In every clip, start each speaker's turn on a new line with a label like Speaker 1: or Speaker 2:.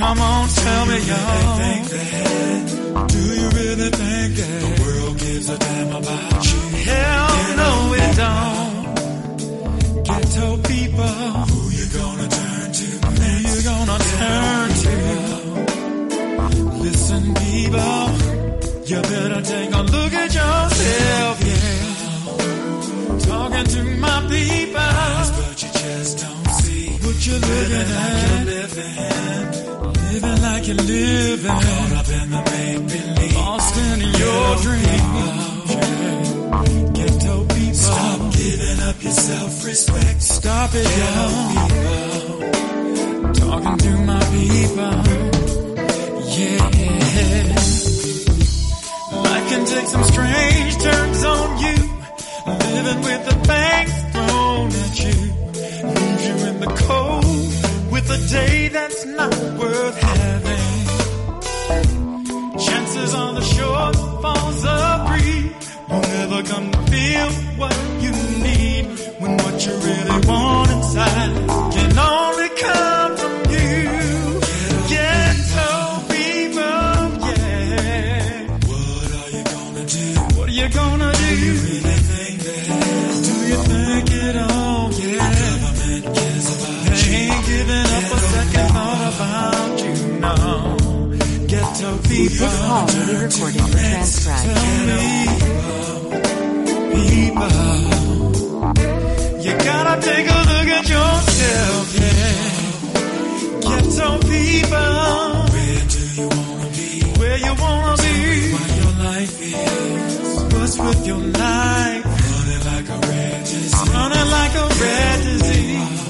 Speaker 1: Come on, tell me, y'all. Do you really think that the world gives a damn about you? Hell no, it don't. Ghetto people, who you gonna turn to? Who you gonna turn to? Listen, people, you better take a look at yourself, yeah. Talking to my people, but you just don't see what you're looking at. Living like you're living, caught up in the make believe, lost in your dreams. Oh, yeah. Ghetto people, stop giving up your self-respect. Stop it, y'all. Talking to my people, yeah. Life can take some strange turns on you. Living with the things a day that's not worth having. Chances on the shore falls a breeze. You'll never come to feel what you need when what you really want inside can only come from you. Ghetto so people, yeah. What are you gonna
Speaker 2: do? What are you gonna do? Do you really think that? Do you think it all? About you now. Ghetto people.
Speaker 3: This call may be recorded or transcribed.
Speaker 2: People, you gotta take a look at yourself, yeah. Ghetto people. Where do you wanna be? Where you wanna be? What your life is. What's with your life? Running like a red disease. Running like a red disease.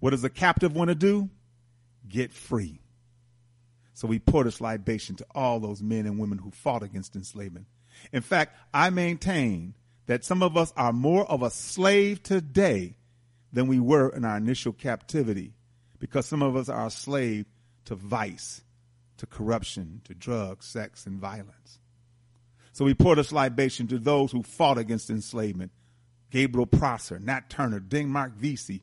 Speaker 4: What does a captive want to do? Get free. So we pour this libation to all those men and women who fought against enslavement. In fact, I maintain that some of us are more of a slave today than we were in our initial captivity because some of us are a slave to vice, to corruption, to drugs, sex, and violence. So we pour this libation to those who fought against enslavement. Gabriel Prosser, Nat Turner, Denmark Vesey,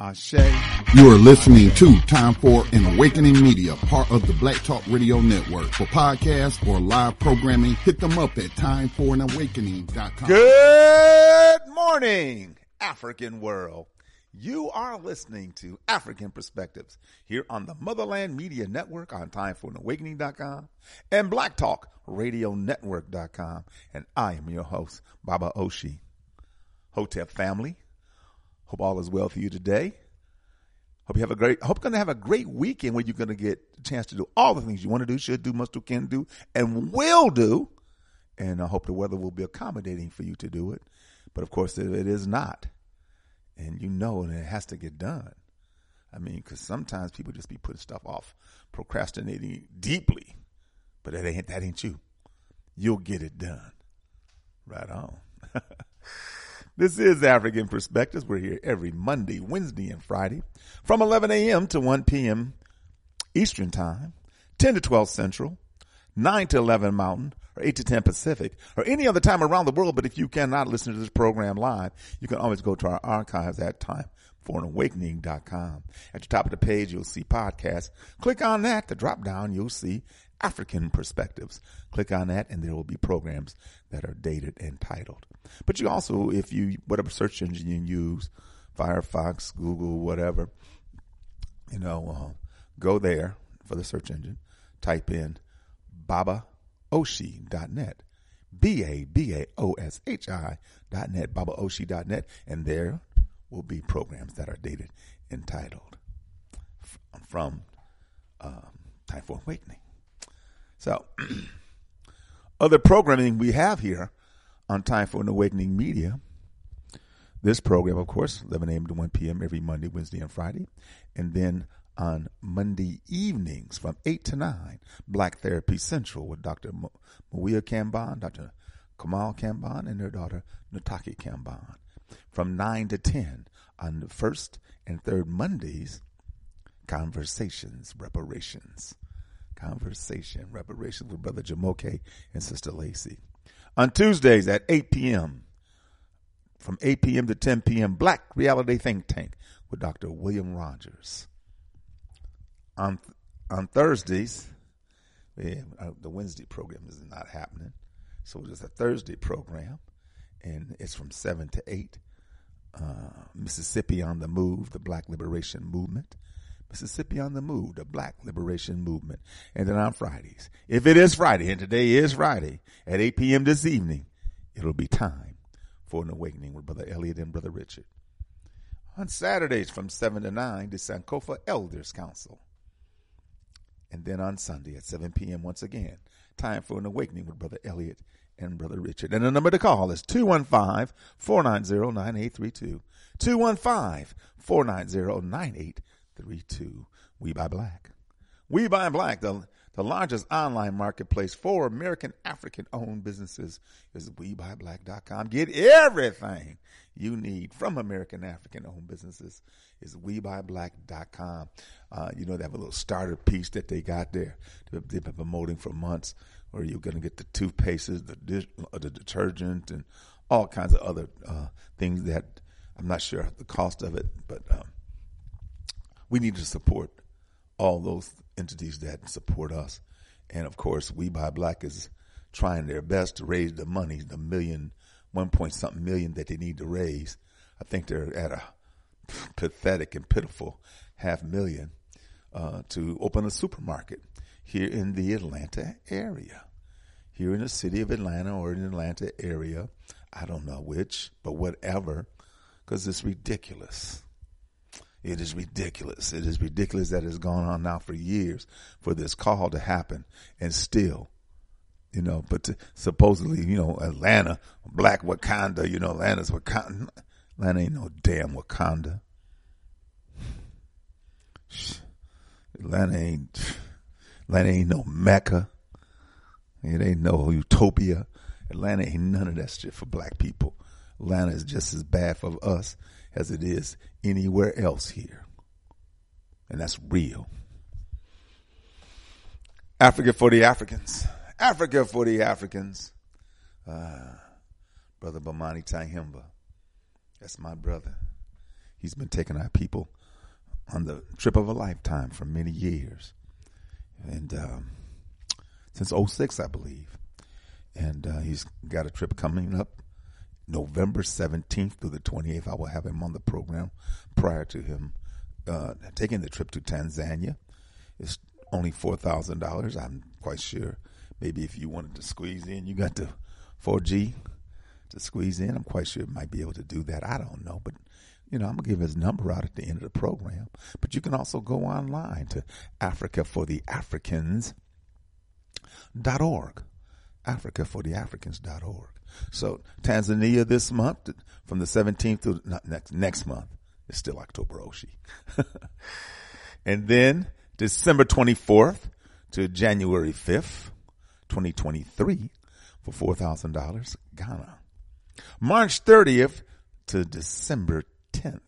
Speaker 4: Ashe.
Speaker 5: You are listening to Time for an Awakening Media, part of the Black Talk Radio Network. For podcasts or live programming, hit them up at timeforanawakening.com.
Speaker 4: Good morning, African world. You are listening to Afrikan Perspectives here on the Motherland Media Network on timeforanawakening.com and Black Talk Radio Network.com. And I am your host, Baba Oshi. Hotep family, hope all is well for you today. Hope you have a great, hope you're going to have a great weekend where you're going to get a chance to do all the things you want to do, should do, must do, can do, and will do. And I hope the weather will be accommodating for you to do it. But of course, it is not, and you know and it has to get done. I mean, because sometimes people just be putting stuff off, procrastinating deeply, but that ain't that ain't you. You'll get it done. Right on. this is Afrikan Perspectives. We're here every Monday, Wednesday, and Friday from 11 a.m. to 1 p.m. Eastern Time, 10 to 12 Central, 9 to 11 Mountain, or 8 to 10 Pacific, or any other time around the world. But if you cannot listen to this program live, you can always go to our archives at time timeforanawakening.com. At the top of the page, you'll see podcasts. Click on that. The drop down, you'll see Afrikan Perspectives. Click on that, and there will be programs that are dated and titled. But you also, if you, whatever search engine you use, Firefox, Google, whatever, you know, uh, go there for the search engine, type in babaoshi.net. B A B A O S H I dot net, babaoshi.net, and there will be programs that are dated entitled f- from um, Time for Awakening. So, other programming we have here on Time for an Awakening Media. This program, of course, 11 a.m. to 1 p.m. every Monday, Wednesday, and Friday. And then on Monday evenings from 8 to 9, Black Therapy Central with Dr. Mo- Mawia Kambon, Dr. Kamal Kambon, and their daughter, Nataki Kambon. From 9 to 10 on the first and third Mondays, Conversations, Reparations. Conversation, Reparations with Brother Jamoke and Sister Lacey. On Tuesdays at 8 p.m., from 8 p.m. to 10 p.m., Black Reality Think Tank with Dr. William Rogers. On on Thursdays, yeah, uh, the Wednesday program is not happening, so it's a Thursday program, and it's from seven to eight. Uh, Mississippi on the Move, the Black Liberation Movement. Mississippi on the Move, the Black Liberation Movement. And then on Fridays, if it is Friday, and today is Friday, at 8 p.m. this evening, it'll be time for an awakening with Brother Elliot and Brother Richard. On Saturdays from 7 to 9, the Sankofa Elders Council. And then on Sunday at 7 p.m. once again, time for an awakening with Brother Elliot and Brother Richard. And the number to call is 215 490 9832. 215 490 9832. We Buy Black. We Buy Black, the, the largest online marketplace for American African owned businesses, is WeBuyBlack.com. Get everything you need from American African owned businesses is WeBuyBlack.com. Uh, you know, they have a little starter piece that they got there. They've been promoting for months, where you're going to get the toothpastes, the dish, uh, the detergent, and all kinds of other uh, things that I'm not sure the cost of it, but um, we need to support all those entities that support us. And of course, We Buy Black is trying their best to raise the money, the million, one point something million that they need to raise. I think they're at a pathetic and pitiful half million. uh, to open a supermarket here in the Atlanta area. Here in the city of Atlanta or in the Atlanta area. I don't know which, but whatever, because it's ridiculous. It is ridiculous. It is ridiculous that it's gone on now for years for this call to happen and still, you know, but to, supposedly, you know, Atlanta, black Wakanda, you know, Atlanta's Wakanda. Atlanta ain't no damn Wakanda. Atlanta ain't, Atlanta ain't no Mecca. It ain't no utopia. Atlanta ain't none of that shit for black people. Atlanta is just as bad for us as it is anywhere else here. And that's real. Africa for the Africans. Africa for the Africans. Uh, brother Bomani Tyehimba. That's my brother. He's been taking our people on the trip of a lifetime for many years. And um, since 06, I believe. And uh, he's got a trip coming up November 17th through the 28th. I will have him on the program prior to him uh, taking the trip to Tanzania. It's only $4,000. I'm quite sure. Maybe if you wanted to squeeze in, you got the 4G to squeeze in. I'm quite sure it might be able to do that. I don't know. But, you know, I'm going to give his number out at the end of the program. But you can also go online to AfricaForTheAfricans.org. AfricaForTheAfricans.org. So Tanzania this month from the 17th to next next month. It's still October Oshi. and then December 24th to January 5th, 2023 for $4,000 Ghana. March 30th to December 10th,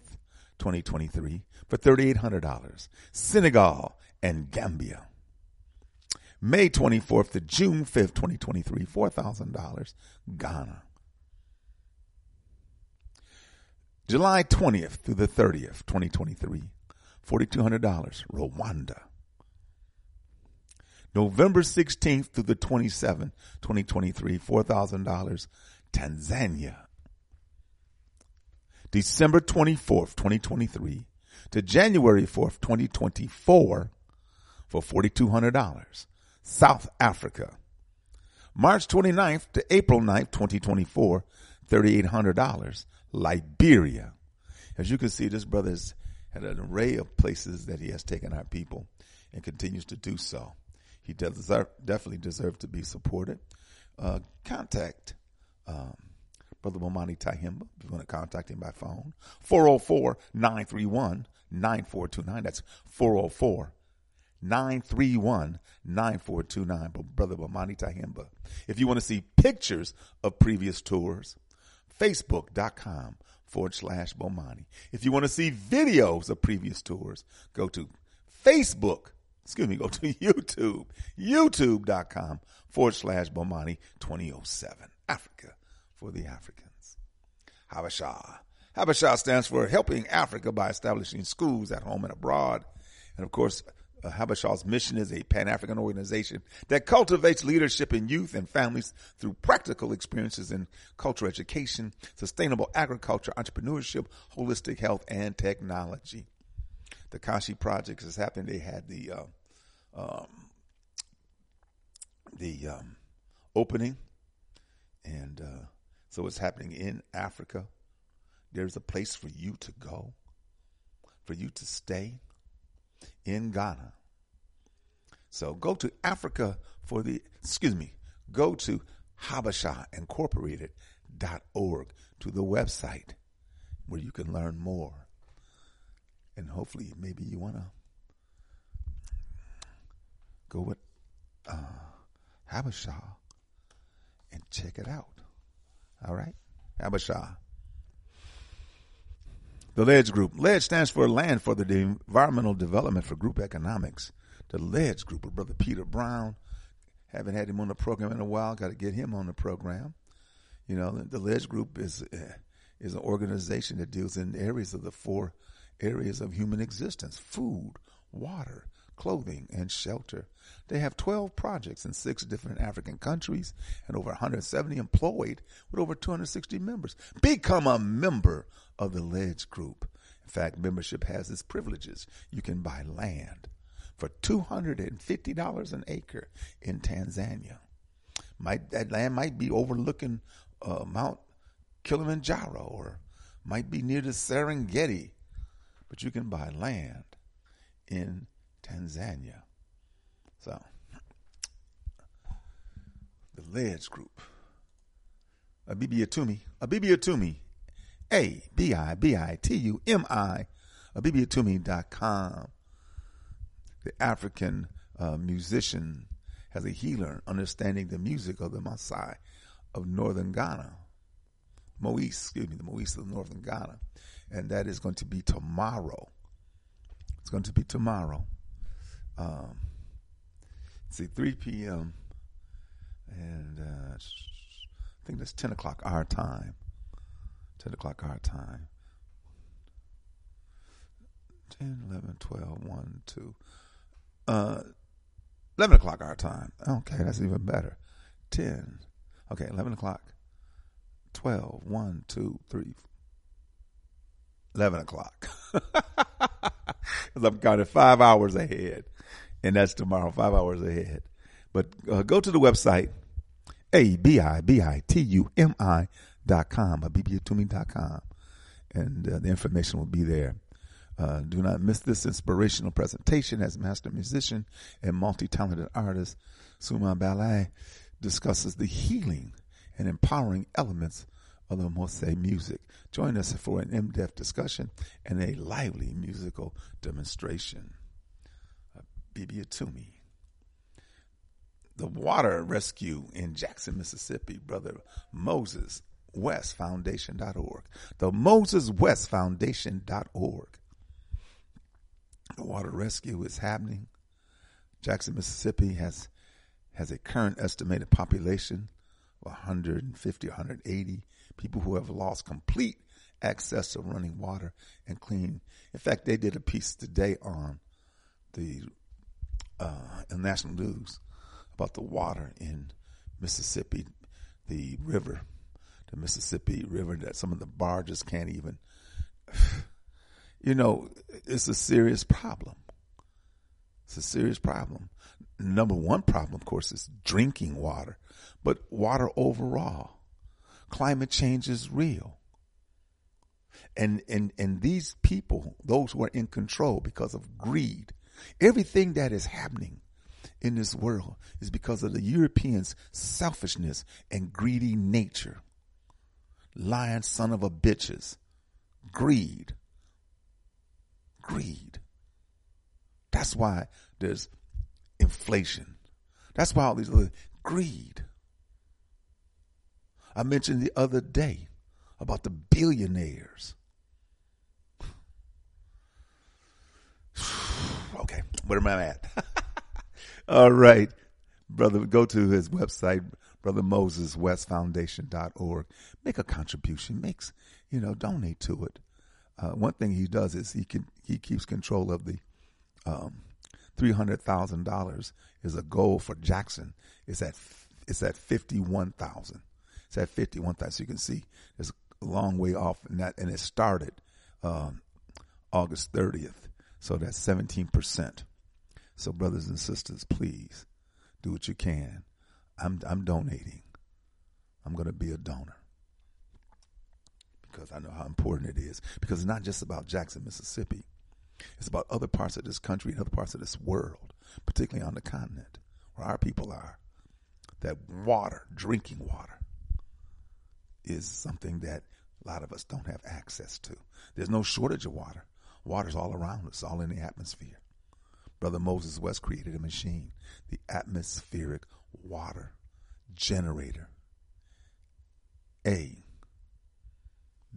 Speaker 4: 2023 for $3,800 Senegal and Gambia. May 24th to June 5th, 2023, $4,000, Ghana. July 20th through the 30th, 2023, $4,200, Rwanda. November 16th through the 27th, 2023, $4,000, Tanzania. December 24th, 2023 to January 4th, 2024 for $4,200, South Africa. March 29th to April 9th, 2024, $3,800, Liberia. As you can see, this brother has had an array of places that he has taken our people and continues to do so. He deserve, definitely deserves to be supported. Uh, contact um, Brother Bomani Tyehimba if you want to contact him by phone. 404 931 9429. That's 404 931 9429. Brother Bomani Tyehimba. If you want to see pictures of previous tours, facebook.com forward slash Bomani. If you want to see videos of previous tours, go to Facebook, excuse me, go to YouTube, youtube.com forward slash Bomani 2007. Africa for the Africans. Habesha. Habesha stands for Helping Africa by Establishing Schools at Home and Abroad. And of course, uh, mission is a Pan-African organization that cultivates leadership in youth and families through practical experiences in cultural education, sustainable agriculture, entrepreneurship, holistic health, and technology. The Kashi Project is happening. They had the uh, um, the um, opening, and uh, so it's happening in Africa. There's a place for you to go, for you to stay in Ghana. So go to Africa for the, excuse me, go to Habesha Incorporated.org to the website where you can learn more. And hopefully, maybe you want to go with uh, Habesha and check it out. All right? Habesha. The LEDGE Group. LEDGE stands for Land for the Environmental Development for Group Economics. The LEDGE Group with Brother Peter Brown. Haven't had him on the program in a while. Got to get him on the program. You know, the, LEDGE Group is uh, is an organization that deals in areas of the four areas of human existence: food, water, clothing, and shelter. They have 12 projects in six different African countries and over 170 employed with over 260 members. Become a member of the LEDGE Group. In fact, membership has its privileges. You can buy land, for $250 an acre in Tanzania. Might that land might be overlooking uh, Mount Kilimanjaro or might be near the Serengeti, but you can buy land in Tanzania. So, the Ledge Group, Abibitumi, Abibi Atumi, A B I B I T U M I, Abibitumi.com. The African uh, musician has a healer understanding the music of the Maasai of northern Ghana. Moise, excuse me, the Moise of northern Ghana. And that is going to be tomorrow. It's going to be tomorrow. Um, see, 3 p.m. And uh, I think that's 10 o'clock our time. 10 o'clock our time. 10, 11, 12, 1, 2. Uh, 11 o'clock our time. Okay, that's even better. 10. Okay, 11 o'clock. 12, 1, 2, 3. 11 o'clock. Because I'm counting five hours ahead. And that's tomorrow, five hours ahead. But uh, go to the website, A-B-I-B-I-T-U-M-I dot com, dot com. And uh, the information will be there. Uh, do not miss this inspirational presentation as master musician and multi-talented artist Suma Ballet discusses the healing and empowering elements of the Mose music. Join us for an in-depth discussion and a lively musical demonstration. Uh. The water rescue in Jackson, Mississippi, Brother Moses West Foundation.org. The Moses West Foundation.org. The water rescue is happening. Jackson, Mississippi has has a current estimated population of 150 180 people who have lost complete access to running water and clean. In fact, they did a piece today on the uh, in national news about the water in Mississippi, the river, the Mississippi River that some of the barges can't even. You know, it's a serious problem. It's a serious problem. Number one problem, of course, is drinking water, but water overall. Climate change is real. And, and, and these people, those who are in control because of greed, everything that is happening in this world is because of the Europeans' selfishness and greedy nature. Lying son of a bitches. Greed. Greed. That's why there's inflation. That's why all these other greed. I mentioned the other day about the billionaires. okay, where am I at? All right, brother, go to his website, Brother Moses West Foundation.org. Make a contribution. Makes, you know, donate to it. Uh, one thing he does is he can he keeps control of the um, three hundred thousand dollars is a goal for Jackson. It's at it's at fifty one thousand. It's at fifty one thousand. So you can see it's a long way off, and that and it started um, August thirtieth. So that's seventeen percent. So brothers and sisters, please do what you can. I'm I'm donating. I'm going to be a donor because I know how important it is. Because it's not just about Jackson, Mississippi. It's about other parts of this country and other parts of this world, particularly on the continent where our people are. That water, drinking water, is something that a lot of us don't have access to. There's no shortage of water. Water's all around us, all in the atmosphere. Brother Moses West created a machine, the atmospheric water generator. A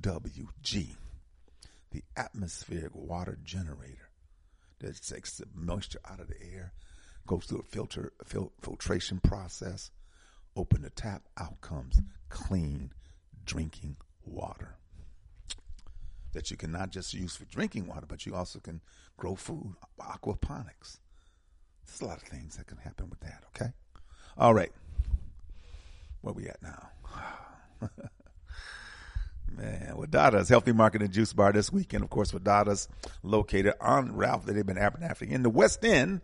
Speaker 4: W G, the atmospheric water generator that takes the moisture out of the air, goes through a filter fil- filtration process, open the tap, out comes clean drinking water that you can not just use for drinking water, but you also can grow food, aquaponics. There's a lot of things that can happen with that, okay? All right. Where we at now? Man, Wadada's Healthy Market and Juice Bar this weekend. Of course, Wadada's located on Ralph They've been Abernathy in the West End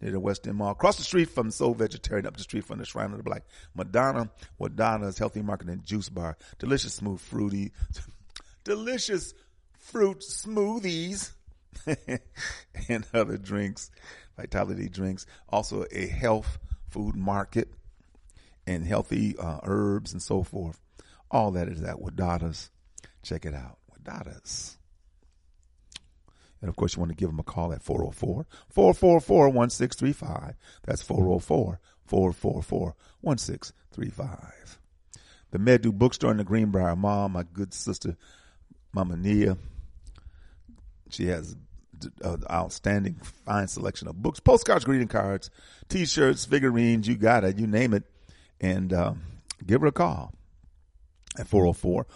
Speaker 4: near the West End Mall. Across the street from Soul Vegetarian, up the street from the Shrine of the Black. Madonna, Wadada's Healthy Market and Juice Bar. Delicious, smooth, fruity, delicious fruit smoothies and other drinks, vitality drinks. Also a health food market and healthy uh, herbs and so forth. All that is at Wadada's. Check it out. Wadada's. And of course, you want to give them a call at 404 444 1635. That's 404 444 1635. The Medu Bookstore in the Greenbriar Mall, my good sister, Mama Nia. She has an outstanding, fine selection of books, postcards, greeting cards, t shirts, figurines. You got it. You name it. And um, give her a call at 404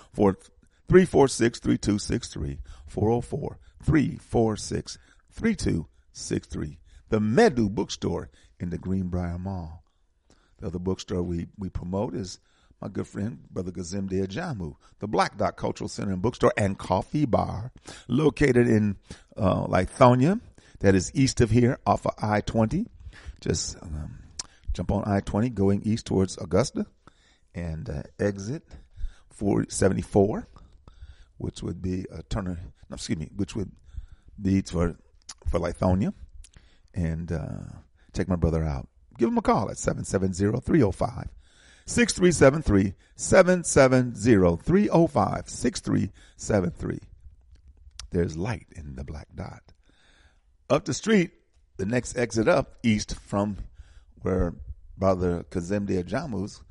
Speaker 4: 346 3263. 404 346 3263. The Medu Bookstore in the Greenbriar Mall. The other bookstore we, we promote is my good friend, Brother Kazembe Ajamu, the Black Dot Cultural Center and Bookstore and Coffee Bar, located in uh, Lithonia, that is east of here off of I 20. Just um, jump on I 20 going east towards Augusta and uh, exit 474, which would be a Turner, no, excuse me, which would be for, for Lithonia. And uh, take my brother out. Give him a call at 770 305 6373 770 305 6373. There's light in the black dot. Up the street, the next exit up east from where Brother Kazembe Ajamu's,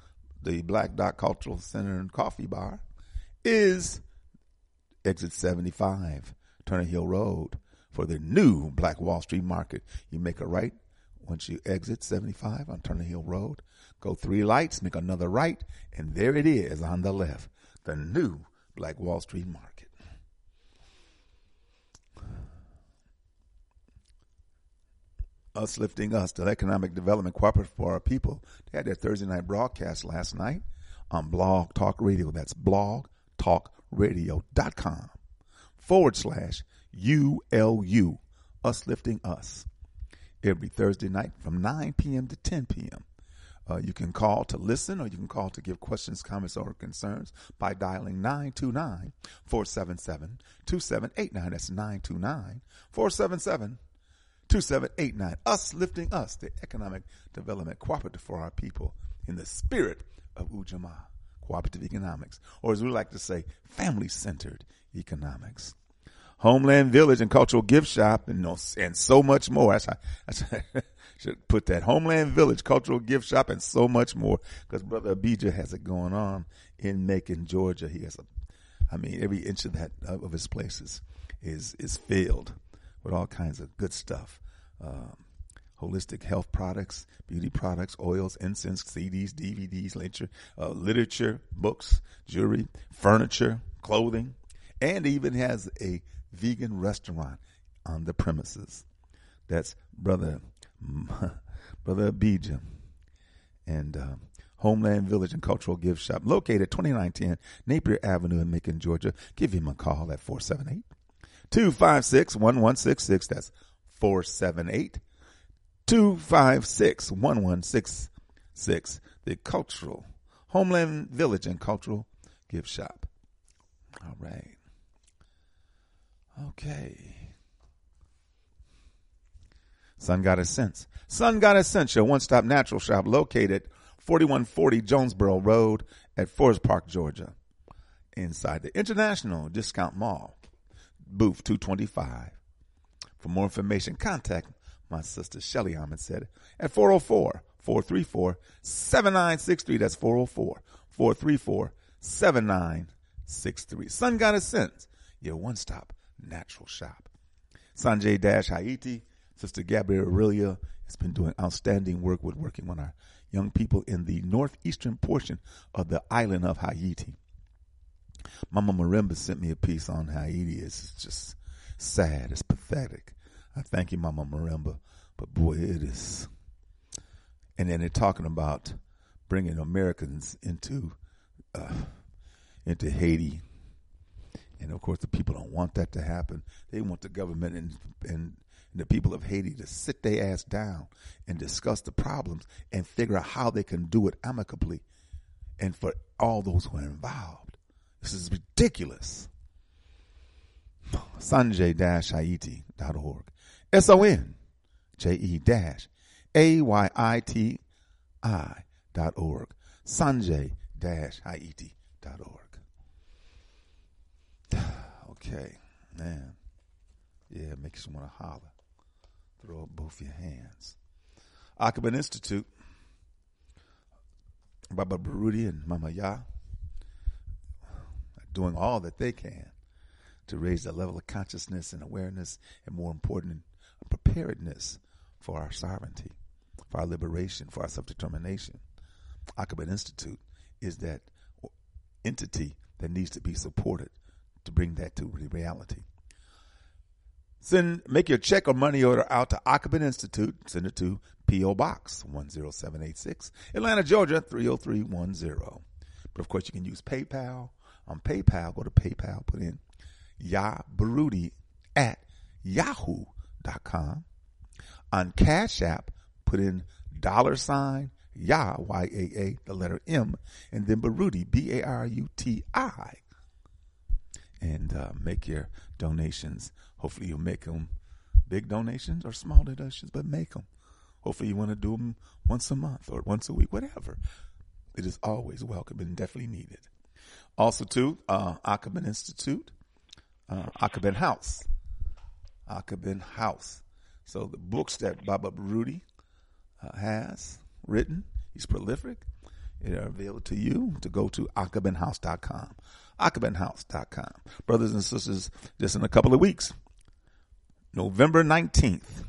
Speaker 4: the Black Dot Cultural Center and Coffee Bar, is exit 75, Turner Hill Road, for the new Black Wall Street Market. You make a right once you exit 75 on Turner Hill Road, go three lights, make another right, and there it is on the left, the new Black Wall Street Market. Us lifting us, the economic development cooperative for our people. They had their Thursday night broadcast last night on Blog Talk Radio. That's blogtalkradio.com forward slash ULU, us lifting us every Thursday night from 9 p.m. to 10 p.m. Uh, you can call to listen or you can call to give questions, comments, or concerns by dialing 929 477 2789. That's 929 477 2789. Us lifting us, the economic development cooperative for our people in the spirit of Ujamaa, cooperative economics, or as we like to say, family centered economics. Homeland Village and Cultural Gift Shop, and, and so much more. That's how, that's how should put that Homeland Village Cultural Gift Shop and so much more because Brother Abijah has it going on in Macon, Georgia. He has a, I mean, every inch of that of his places is is filled with all kinds of good stuff. Um, holistic health products, beauty products, oils, incense, CDs, DVDs, literature, uh, literature, books, jewelry, furniture, clothing, and even has a vegan restaurant on the premises. That's brother brother Abijah and uh, Homeland Village and Cultural Gift Shop, located 2910 Napier Avenue in Macon, Georgia. Give him a call at 478 256 1166. That's 478 256 1166. The Cultural Homeland Village and Cultural Gift Shop. All right. Okay. Sun Goddess Sense. Sun Goddess Sense, your one stop natural shop located 4140 Jonesboro Road at Forest Park, Georgia, inside the International Discount Mall, booth 225. For more information, contact my sister Shelly Ahmed said at 404 434 7963. That's 404 434 7963. Sun Goddess Sense, your one stop natural shop. Sanjay Dash Haiti, Sister Gabrielle Aurelia has been doing outstanding work with working on our young people in the northeastern portion of the island of Haiti. Mama Marimba sent me a piece on Haiti. It's just sad. It's pathetic. I thank you, Mama Marimba. But boy, it is. And then they're talking about bringing Americans into uh, into Haiti and of course, the people don't want that to happen. They want the government and, and the people of Haiti to sit their ass down and discuss the problems and figure out how they can do it amicably and for all those who are involved. This is ridiculous. Sonje-Ayiti.org. S-O-N-J-E dash A-Y-I-T-I dot org. Sonje-Ayiti.org. Okay, man. Yeah, makes you want to holler. Throw up both your hands. Akoben Institute, Baba Baruti and Mama Ya are doing all that they can to raise the level of consciousness and awareness, and more important, preparedness for our sovereignty, for our liberation, for our self determination. Akoben Institute is that entity that needs to be supported to bring that to reality. Send, make your check or money order out to Akoben Institute. Send it to P.O. Box 10786, Atlanta, Georgia 30310. But of course, you can use PayPal. On PayPal, go to PayPal, put in Ya Baruti at yahoo.com. On Cash App, put in dollar sign Ya, Y-A-A, the letter M, and then Baruti, B-A-R-U-T-I and uh, make your donations. Hopefully, you'll make them big donations or small donations, but make them. Hopefully, you want to do them once a month or once a week, whatever. It is always welcome and definitely needed. Also, too, uh, Institute, uh, House, Akoben House. So the books that Baba Baruti uh, has written, he's prolific. They are available to you to go to akobenhouse.com akobenhouse.com. Brothers and sisters, just in a couple of weeks, November 19th,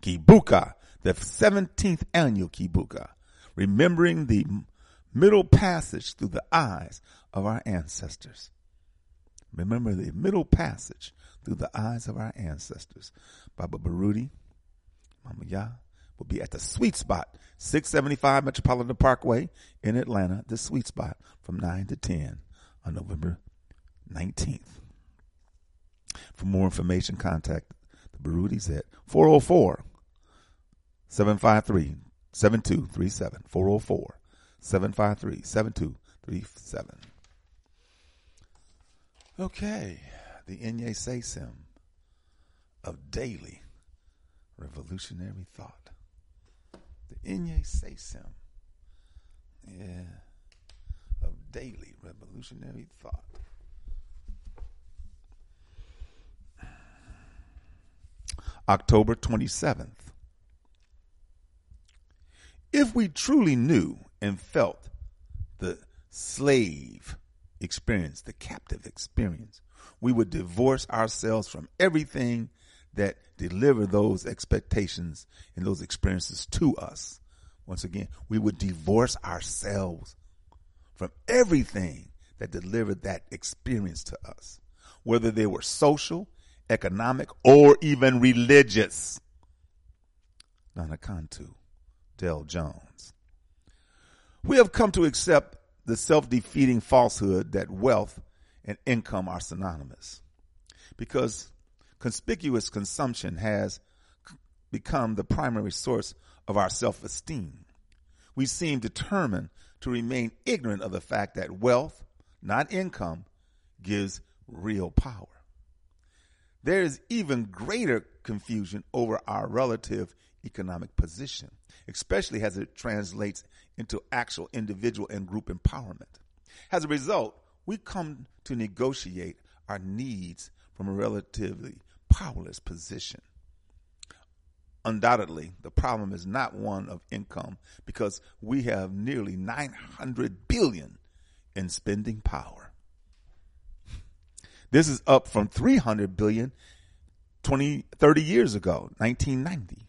Speaker 4: Kibuka, the 17th annual Kibuka, remembering the middle passage through the eyes of our ancestors. Remember the middle passage through the eyes of our ancestors. Baba Baruti, Mama Ya, will be at the sweet spot, 675 Metropolitan Parkway in Atlanta, the sweet spot from 9 to 10 on November 19th. For more information, contact the Barutis at 404 753 7237. 404 753 7237. Okay, the Inye Sesim of daily revolutionary thought. The Inye Sesim. Yeah of daily revolutionary thought. October 27th. If we truly knew and felt the slave experience, the captive experience, we would divorce ourselves from everything that deliver those expectations and those experiences to us. Once again, we would divorce ourselves from everything that delivered that experience to us, whether they were social, economic, or even religious. Nana Cantu, Del Jones. We have come to accept the self defeating falsehood that wealth and income are synonymous because conspicuous consumption has become the primary source of our self esteem. We seem determined to remain ignorant of the fact that wealth, not income, gives real power. There is even greater confusion over our relative economic position, especially as it translates into actual individual and group empowerment. As a result, we come to negotiate our needs from a relatively powerless position undoubtedly the problem is not one of income because we have nearly 900 billion in spending power. This is up from 300 billion 20 30 years ago, 1990.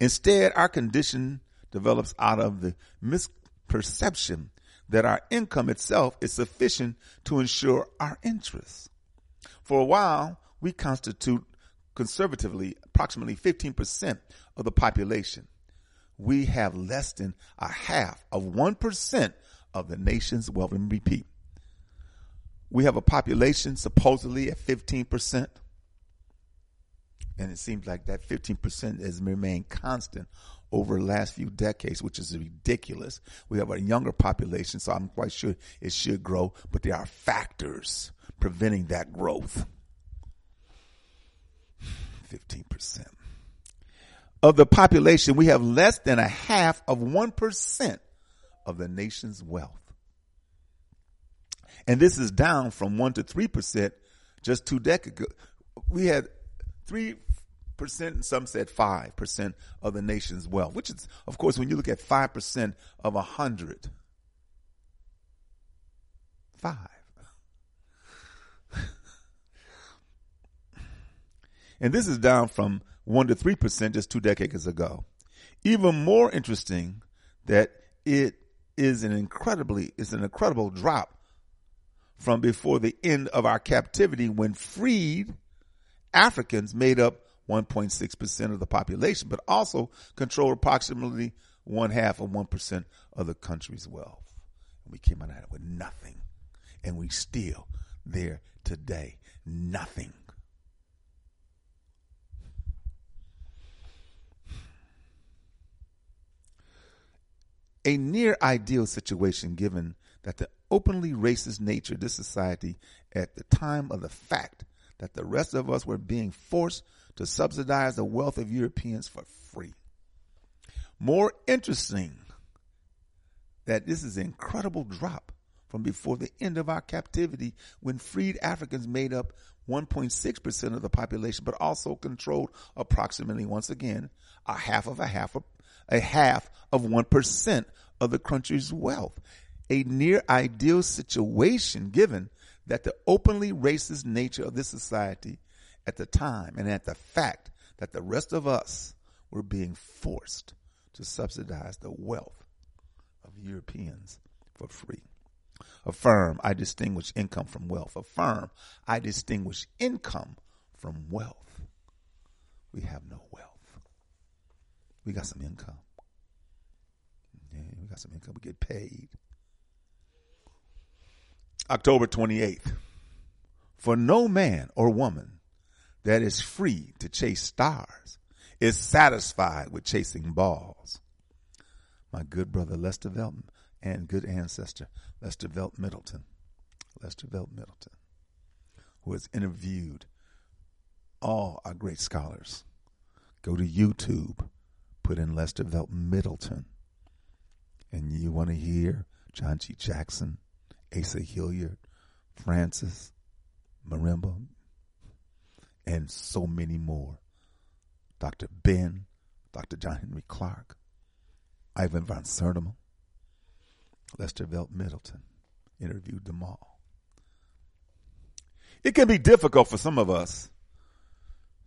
Speaker 4: Instead, our condition develops out of the misperception that our income itself is sufficient to ensure our interests. For a while, we constitute conservatively approximately 15% of the population. We have less than a half of 1% of the nation's wealth. And repeat, We have a population supposedly at 15%. And it seems like that 15% has remained constant over the last few decades, which is ridiculous. We have a younger population, so I'm quite sure it should grow, but there are factors preventing that growth. 15%. Of the population, we have less than a half of 1% of the nation's wealth. And this is down from 1 to 3% just two decades ago. We had 3% and some said 5% of the nation's wealth, which is, of course, when you look at 5% of 100, 5. and this is down from 1 to 3% just two decades ago. Even more interesting that it is an incredibly, it's an incredible drop from before the end of our captivity when freed Africans made up 1.6% of the population, but also controlled approximately one half of 1% of the country's wealth. We came out of it with nothing. And we still there today. Nothing. A near ideal situation given that the openly racist nature of this society at the time of the fact that the rest of us were being forced to subsidize the wealth of Europeans for free. More interesting that this is an incredible drop from before the end of our captivity when freed Africans made up 1.6% of the population, but also controlled approximately, once again, a half of a half of a half of 1% of the country's wealth. A near ideal situation given that the openly racist nature of this society at the time and at the fact that the rest of us were being forced to subsidize the wealth of Europeans for free. Affirm, I distinguish income from wealth. Affirm, I distinguish income from wealth. We have no wealth. We got some income. Yeah, we got some income. We get paid. October 28th. For no man or woman that is free to chase stars is satisfied with chasing balls. My good brother Listervelt and good ancestor Listervelt Middleton, Listervelt Middleton, who has interviewed all our great scholars. Go to YouTube, put in Listervelt Middleton, and you want to hear John G. Jackson, Asa Hilliard, Francis, Marimba, and so many more. Dr. Ben, Dr. John Henrik Clarke, Ivan Van Sertima, Listervelt Middleton interviewed them all. It can be difficult for some of us,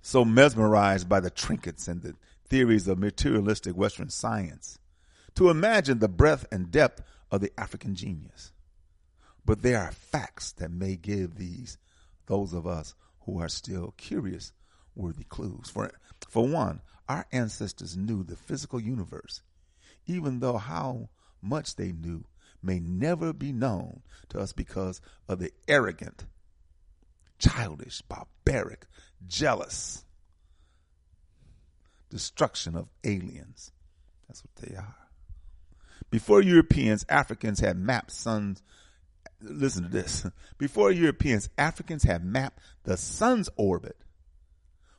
Speaker 4: so mesmerized by the trinkets and the theories of materialistic Western science, to imagine the breadth and depth of the African genius. But there are facts that may give these, those of us who are still curious, worthy clues. For, for one, our ancestors knew the physical universe, even though how much they knew may never be known to us because of the arrogant, childish, barbaric, jealous destruction of aliens. That's what they are. Before Europeans, Africans had mapped suns. Listen to this. Before Europeans, Africans had mapped the sun's orbit.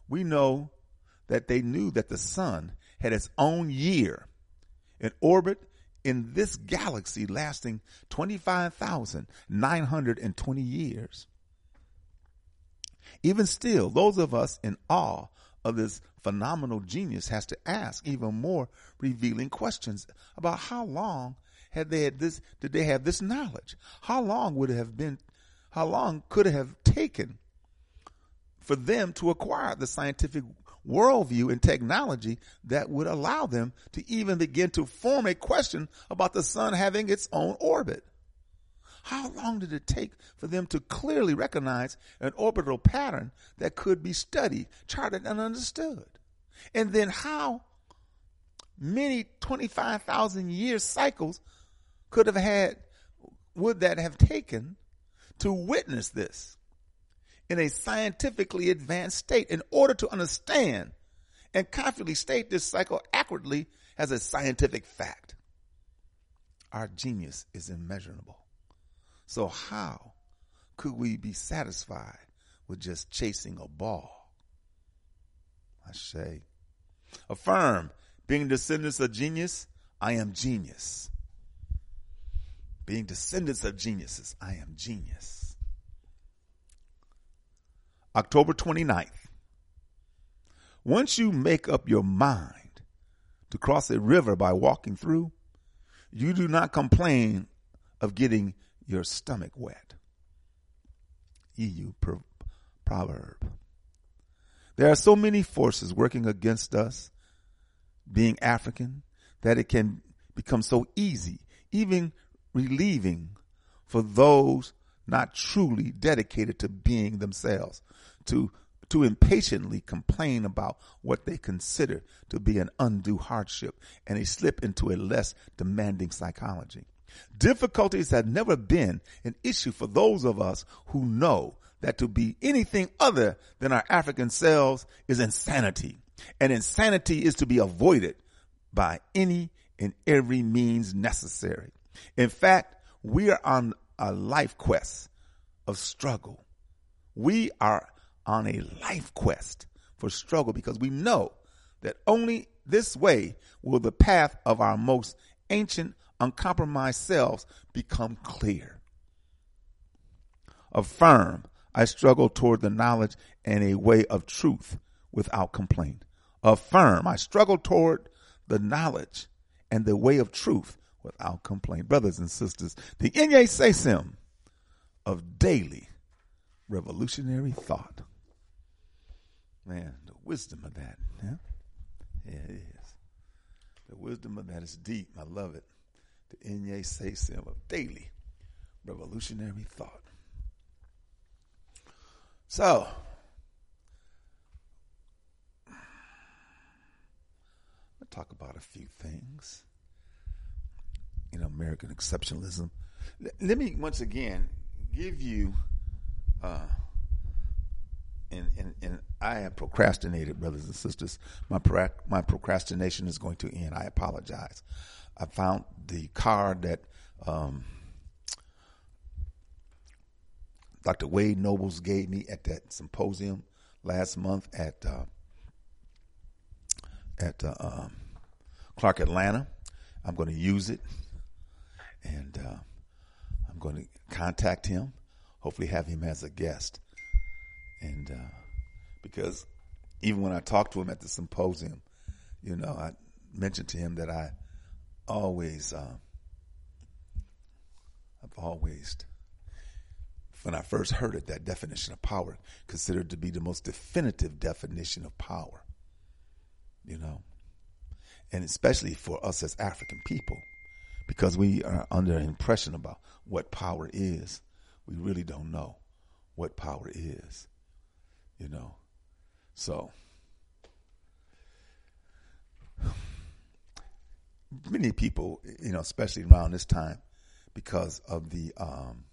Speaker 4: We know that they knew that the sun had its own year, an orbit in this galaxy lasting 25,920 years. Even still, those of us in awe of this phenomenal genius has to ask even more revealing questions about how long had they had this did they have this knowledge? How long would it have been how long could it have taken for them to acquire the scientific worldview and technology that would allow them to even begin to form a question about the sun having its own orbit. How long did it take for them to clearly recognize an orbital pattern that could be studied, charted, and understood? And then how many 25,000 year cycles could have had, would that have taken to witness this in a scientifically advanced state in order to understand and confidently state this cycle accurately as a scientific fact. Our genius is immeasurable. So how could we be satisfied with just chasing a ball? I say, affirm, being descendants of genius, I am genius. Being descendants of geniuses, I am genius. October 29th. Once you make up your mind to cross a river by walking through, you do not complain of getting your stomach wet. Ewe pro- proverb. There are so many forces working against us being African that it can become so easy, even relieving for those not truly dedicated to being themselves, to to impatiently complain about what they consider to be an undue hardship and they slip into a less demanding psychology. Difficulties have never been an issue for those of us who know that to be anything other than our African selves is insanity. And insanity is to be avoided by any and every means necessary. In fact, we are on a life quest of struggle. We are on a life quest for struggle because we know that only this way will the path of our most ancient, uncompromised selves become clear. Affirm, I struggle toward the knowledge and a way of truth without complaint. Affirm, I struggle toward the knowledge and the way of truth without complaint. Brothers and sisters, the Inye Sesim of daily revolutionary thought. Man, the wisdom of that. Yeah, yeah it is. The wisdom of that is deep. I love it. The Inye Sesim of daily revolutionary thought. So, I'll talk about a few things. You know, American exceptionalism. L- let me once again give you, uh, and, and, and I have procrastinated, brothers and sisters. My my procrastination is going to end. I apologize. I found the card that um, Dr. Wade Nobles gave me at that symposium last month at uh, at uh, um, Clark Atlanta. I'm going to use it, and uh, I'm going to contact him. Hopefully, have him as a guest, and uh, because even when I talked to him at the symposium, you know, I mentioned to him that I always, uh, I've always when I first heard it, that definition of power considered to be the most definitive definition of power. You know, and especially for us as African people, because we are under impression about what power is. We really don't know what power is. You know, so many people, you know, especially around this time, because of the um,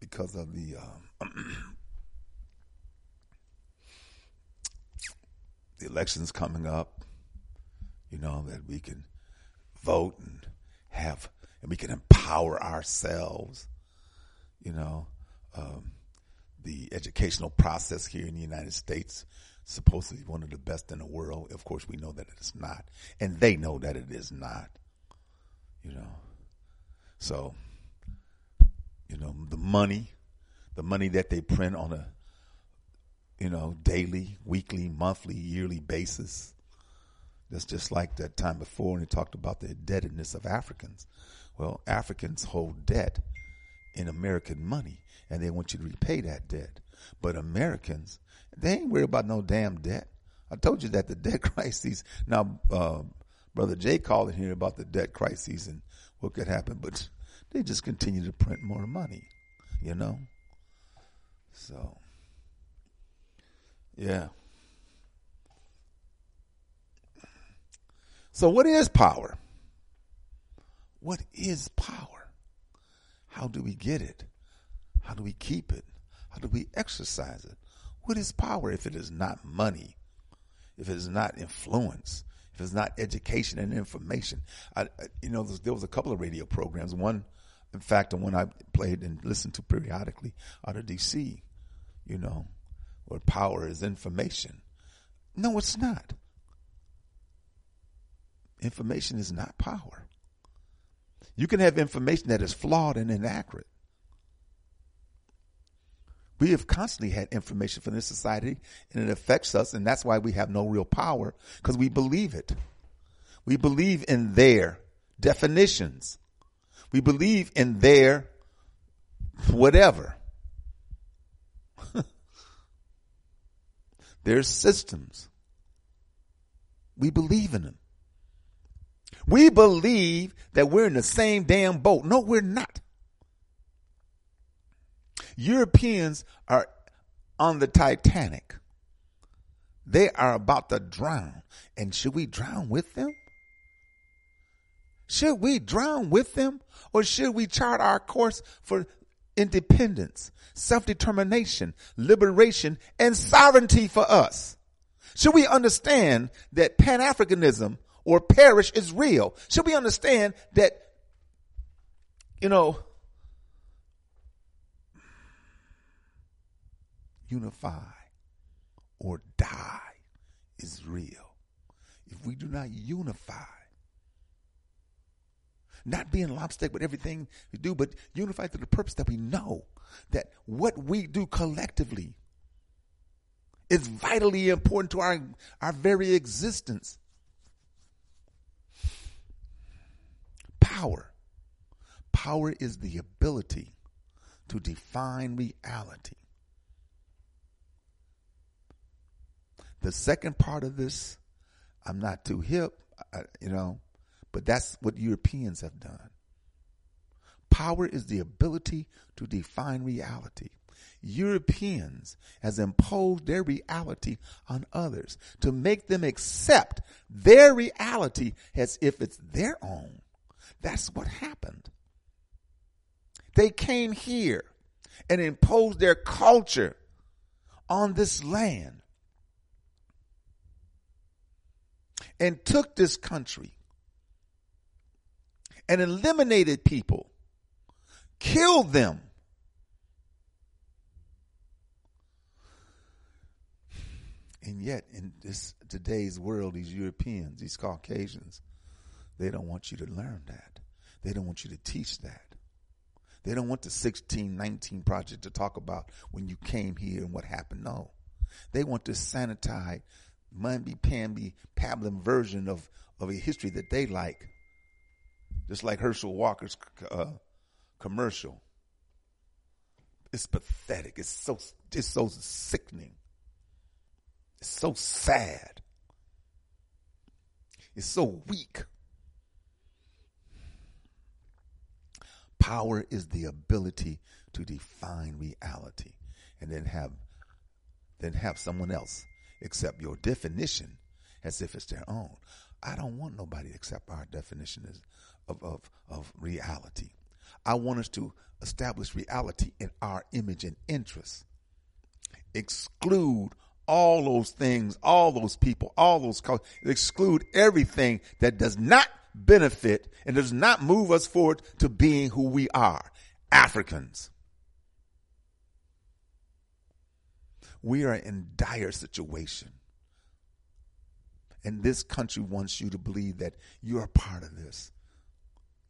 Speaker 4: because of the um, the elections coming up, you know, that we can vote and have, and we can empower ourselves, you know. Um, the educational process here in the United States supposedly one of the best in the world. Of course, we know that it's not, and they know that it is not. You know, so you know the money, the money that they print on a you know daily, weekly, monthly, yearly basis. That's just like that time before when he talked about the indebtedness of Africans. Well, Africans hold debt in American money, and they want you to repay that debt. But Americans, they ain't worried about no damn debt. I told you that the debt crises. Now, uh, brother Jay called in here about the debt crises and what could happen, but they just continue to print more money, you know. So, yeah. So, what is power? What is power? How do we get it? How do we keep it? How do we exercise it? What is power if it is not money? If it is not influence? If it's not education and information? I, I, you know, there was a couple of radio programs. One, in fact, the one I played and listened to periodically out of D.C., you know, where power is information. No, it's not. Information is not power. You can have information that is flawed and inaccurate. We have constantly had information from this society and it affects us, and that's why we have no real power because we believe it. We believe in their definitions. We believe in their whatever. their systems. We believe in them. We believe that we're in the same damn boat. No, we're not. Europeans are on the Titanic. They are about to drown. And should we drown with them? Should we drown with them? Or should we chart our course for independence, self-determination, liberation, and sovereignty for us? Should we understand that Pan-Africanism or perish is real? Should we understand that, you know, unify or die is real. If we do not unify, not being lopstick with everything we do, but unify to the purpose that we know that what we do collectively is vitally important to our, our very existence. Power. Power is the ability to define reality. The second part of this, I'm not too hip, I, you know, but that's what Europeans have done. Power is the ability to define reality. Europeans has imposed their reality on others to make them accept their reality as if it's their own. That's what happened. They came here and imposed their culture on this land and took this country and eliminated people, killed them. And yet, in this today's world, these Europeans, these Caucasians, they don't want you to learn that. They don't want you to teach that. They don't want the 1619 project to talk about when you came here and what happened. No. They want this sanitized, mamby pamby pablum version of, of a history that they like. Just like Herschel Walker's uh, commercial. It's pathetic. It's so, it's so sickening. It's so sad. It's so weak. Power is the ability to define reality and then have then have someone else accept your definition as if it's their own. I don't want nobody to accept our definition of, of, of reality. I want us to establish reality in our image and interest. Exclude all those things, all those people, all those colors, exclude everything that does not benefit and does not move us forward to being who we are Africans. We are in dire situation. And this country wants you to believe that you're part of this.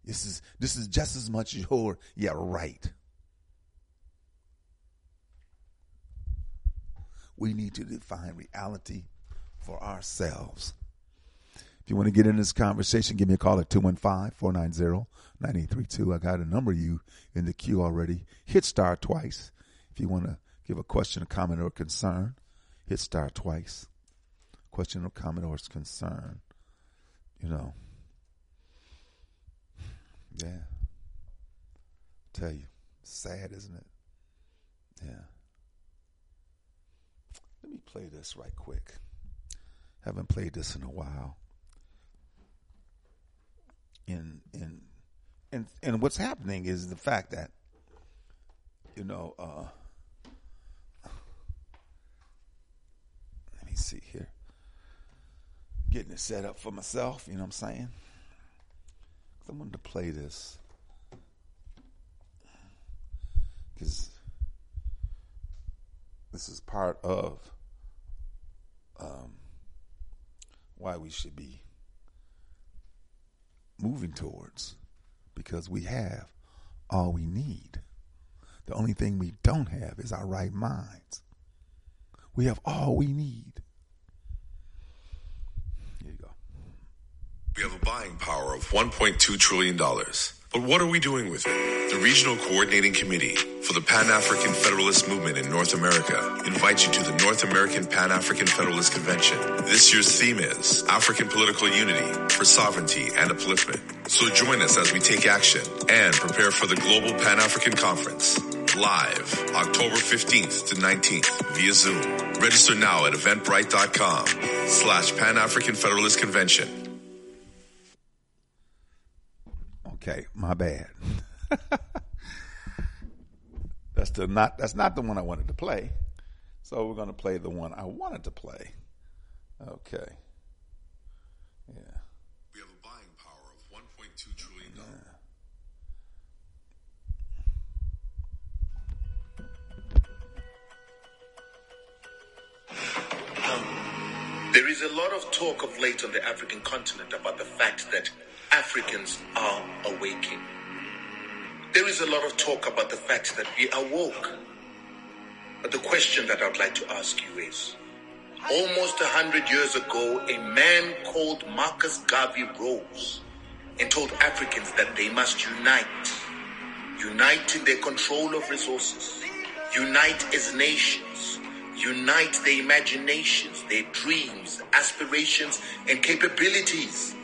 Speaker 4: This is this is just as much your yeah, right. We need to define reality for ourselves. If you want to get in this conversation, give me a call at 215-490-9832. I got a number of you in the queue already. Hit star twice. If you want to give a question, a comment, or a concern, hit star twice. Question or comment or concern. You know. Yeah. Tell you. Sad, isn't it? Yeah. Let me play this right quick. Haven't played this in a while. In in and and what's happening is the fact that you know, uh, let me see here. Getting it set up for myself, you know what I'm saying? I wanted to play this. Because this is part of um, why we should be moving towards because we have all we need. The only thing we don't have is our right minds. We have all we need. Here you go.
Speaker 6: We have a buying power of $1.2 trillion. But what are we doing with it? The Regional Coordinating Committee for the Pan African Federalist Movement in North America invites you to the North American Pan African Federalist Convention. This year's theme is African Political Unity for Sovereignty and Upliftment. So join us as we take action and prepare for the Global Pan African Conference. Live October 15th to 19th via Zoom. Register now at eventbrite.com slash Pan African Federalist Convention.
Speaker 4: Okay, my bad. that's the not that's not the one I wanted to play. So we're going to play the one I wanted to play. Okay. Yeah.
Speaker 6: We have a buying power of $1.2 trillion.
Speaker 7: There is a lot of talk of late on the African continent about the fact that Africans are awaking. There is a lot of talk about the fact that we are woke. But the question that I'd like to ask you is almost a hundred years ago, a man called Marcus Garvey rose and told Africans that they must unite. Unite in their control of resources. Unite as nations. Unite their imaginations, their dreams, aspirations, and capabilities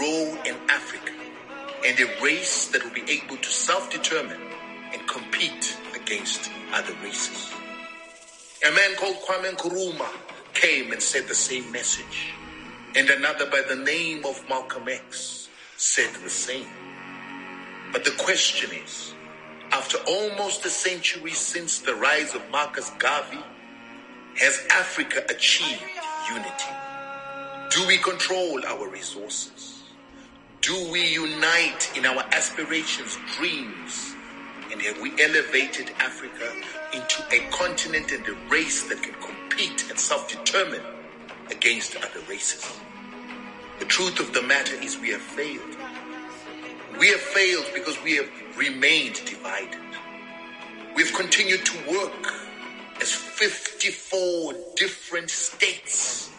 Speaker 7: grow in Africa and a race that will be able to self-determine and compete against other races. A man called Kwame Nkrumah came and said the same message. And another by the name of Malcolm X said the same. But the question is, after almost a century since the rise of Marcus Garvey, has Africa achieved unity? Do we control our resources? Do we unite in our aspirations, dreams? And have we elevated Africa into a continent and a race that can compete and self-determine against other races? The truth of the matter is we have failed. We have failed because we have remained divided. We've continued to work as 54 different states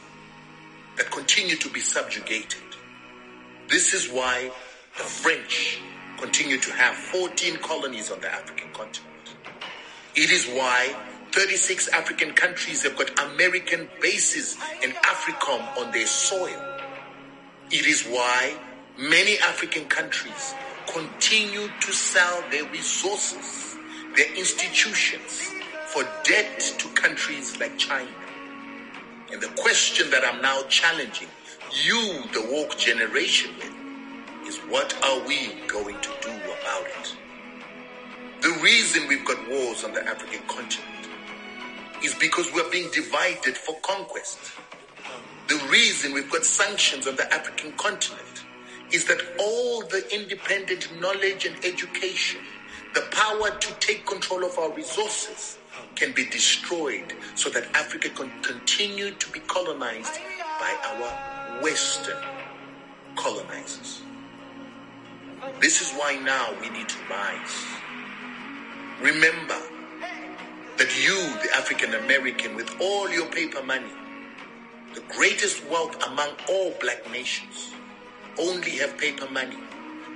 Speaker 7: that continue to be subjugated. This is why the French continue to have 14 colonies on the African continent. It is why 36 African countries have got American bases in AFRICOM on their soil. It is why many African countries continue to sell their resources, their institutions, for debt to countries like China. And the question that I'm now challenging you, the woke generation, is what are we going to do about it? The reason we've got wars on the African continent is because we're being divided for conquest. The reason we've got sanctions on the African continent is that all the independent knowledge and education, the power to take control of our resources, can be destroyed so that Africa can continue to be colonized by our Western colonizers. This is why now we need to rise. Remember that you, the African American, with all your paper money, the greatest wealth among all black nations, only have paper money,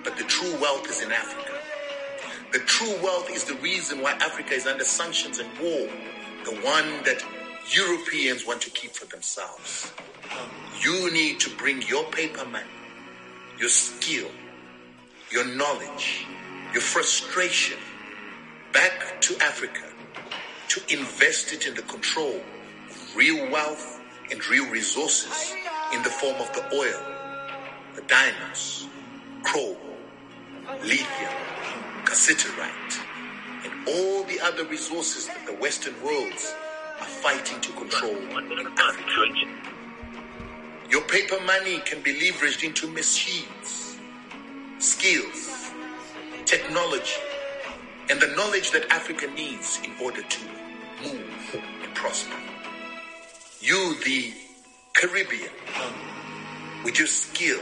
Speaker 7: but the true wealth is in Africa. The true wealth is the reason why Africa is under sanctions and war, the one that Europeans want to keep for themselves. You need to bring your paper money, your skill, your knowledge, your frustration back to Africa to invest it in the control of real wealth and real resources in the form of the oil, the diamonds, chrome, lithium, cassiterite, and all the other resources that the Western worlds are fighting to control in Africa. Your paper money can be leveraged into machines, skills, technology, and the knowledge that Africa needs in order to move and prosper. You, the Caribbean, with your skill,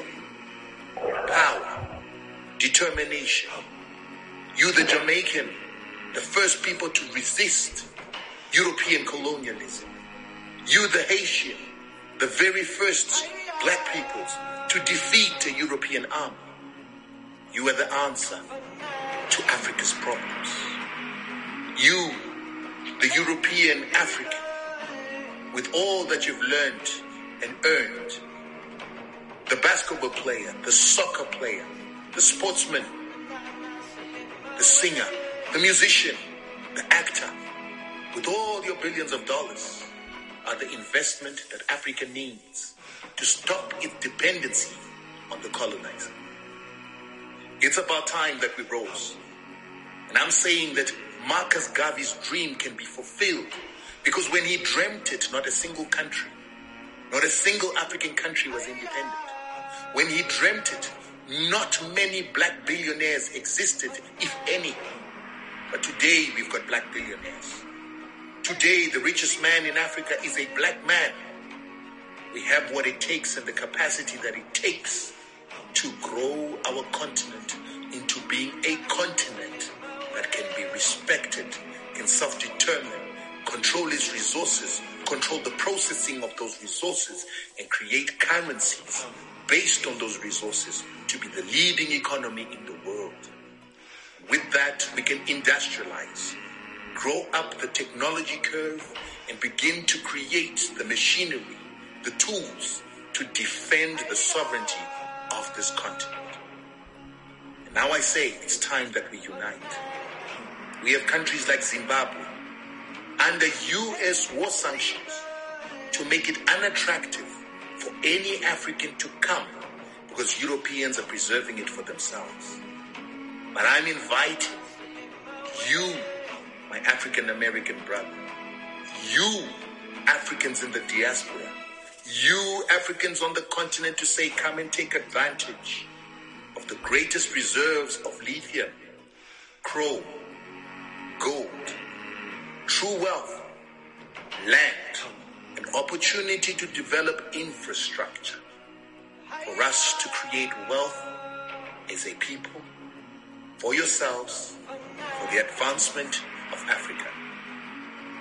Speaker 7: power, determination. You, the Jamaican, the first people to resist European colonialism. You, the Haitian, the very first black peoples to defeat a European army. You were the answer to Africa's problems. You, the European African, with all that you've learned and earned, the basketball player, the soccer player, the sportsman, the singer, the musician, the actor, with all your billions of dollars, are the investment that Africa needs to stop its dependency on the colonizer. It's about time that we rose. And I'm saying that Marcus Garvey's dream can be fulfilled because when he dreamt it, not a single country, not a single African country was independent. When he dreamt it, not many black billionaires existed, if any. But today we've got black billionaires. Today the richest man in Africa is a black man. We have what it takes and the capacity that it takes to grow our continent into being a continent that can be respected, can self-determine, control its resources, control the processing of those resources, and create currencies based on those resources to be the leading economy in the world. With that, we can industrialize, grow up the technology curve, and begin to create the machinery, the tools to defend the sovereignty of this continent. And now I say it's time that we unite. We have countries like Zimbabwe under U.S. war sanctions to make it unattractive for any African to come because Europeans are preserving it for themselves. But I'm inviting you, my African American brother, you Africans in the diaspora, you Africans on the continent to say, come and take advantage of the greatest reserves of lithium, chrome, gold, true wealth, land, an opportunity to develop infrastructure for us to create wealth as a people, for yourselves, for the advancement of Africa.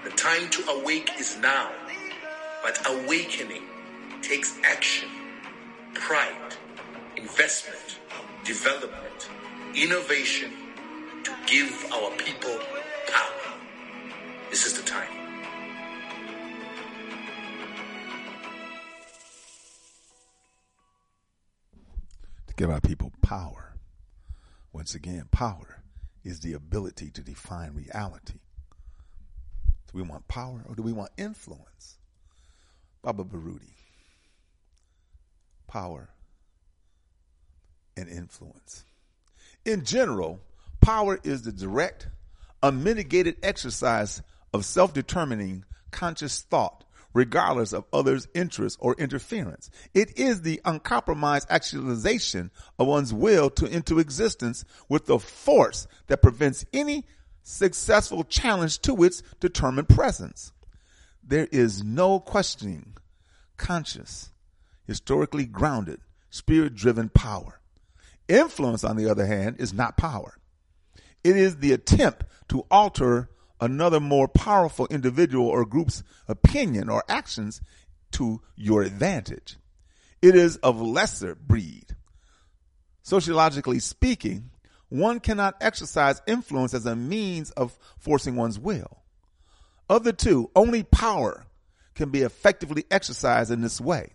Speaker 7: The time to awake is now, but awakening takes action, pride, investment, development, innovation to give our people power. This is the time.
Speaker 4: to give our people power. Once again, power is the ability to define reality. Do we want power or do we want influence? Baba Baruti. Power and influence. In general, power is the direct, unmitigated exercise of self determining conscious thought, regardless of others' interests or interference. It is the uncompromised actualization of one's will to into existence with the force that prevents any successful challenge to its determined presence. There is no questioning conscious, historically grounded, spirit driven power. Influence, on the other hand, is not power. It is the attempt to alter another more powerful individual or group's opinion or actions to your advantage. It is of lesser breed. Sociologically speaking, one cannot exercise influence as a means of forcing one's will. Of the two, only power can be effectively exercised in this way.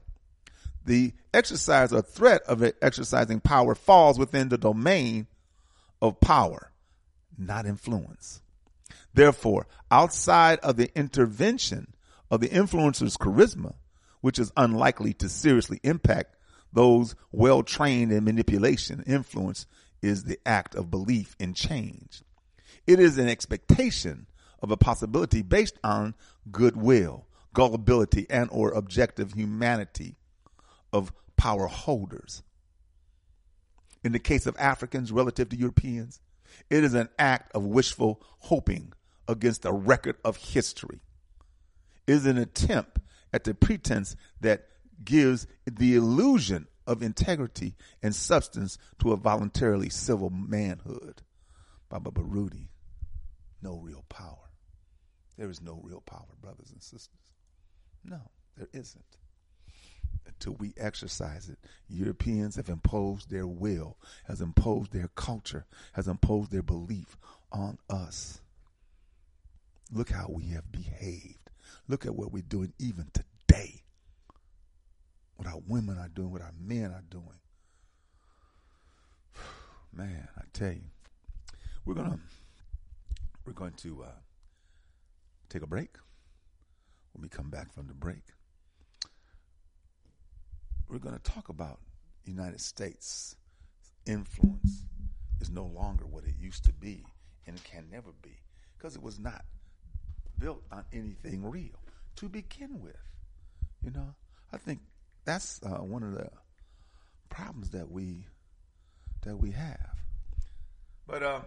Speaker 4: The exercise or threat of exercising power falls within the domain of power, not influence. Therefore, outside of the intervention of the influencer's charisma, which is unlikely to seriously impact those well trained in manipulation, influence is the act of belief in change. It is an expectation of a possibility based on goodwill, gullibility, and or objective humanity of power holders. In the case of Africans relative to Europeans, it is an act of wishful hoping against a record of history. It is an attempt at the pretense that gives the illusion of integrity and substance to a voluntarily civil manhood. Baba Baruti, no real power. There is no real power, brothers and sisters. No, there isn't. Until we exercise it, Europeans have imposed their will, has imposed their culture, has imposed their belief on us. Look how we have behaved. Look at what we're doing even today. What our women are doing, what our men are doing. Man, I tell you, we're gonna we're going to uh, take a break. When we come back from the break, we're going to talk about United States influence is no longer what it used to be and can never be because it was not built on anything real to begin with. You know, I think that's uh, one of the problems that we that we have. But uh,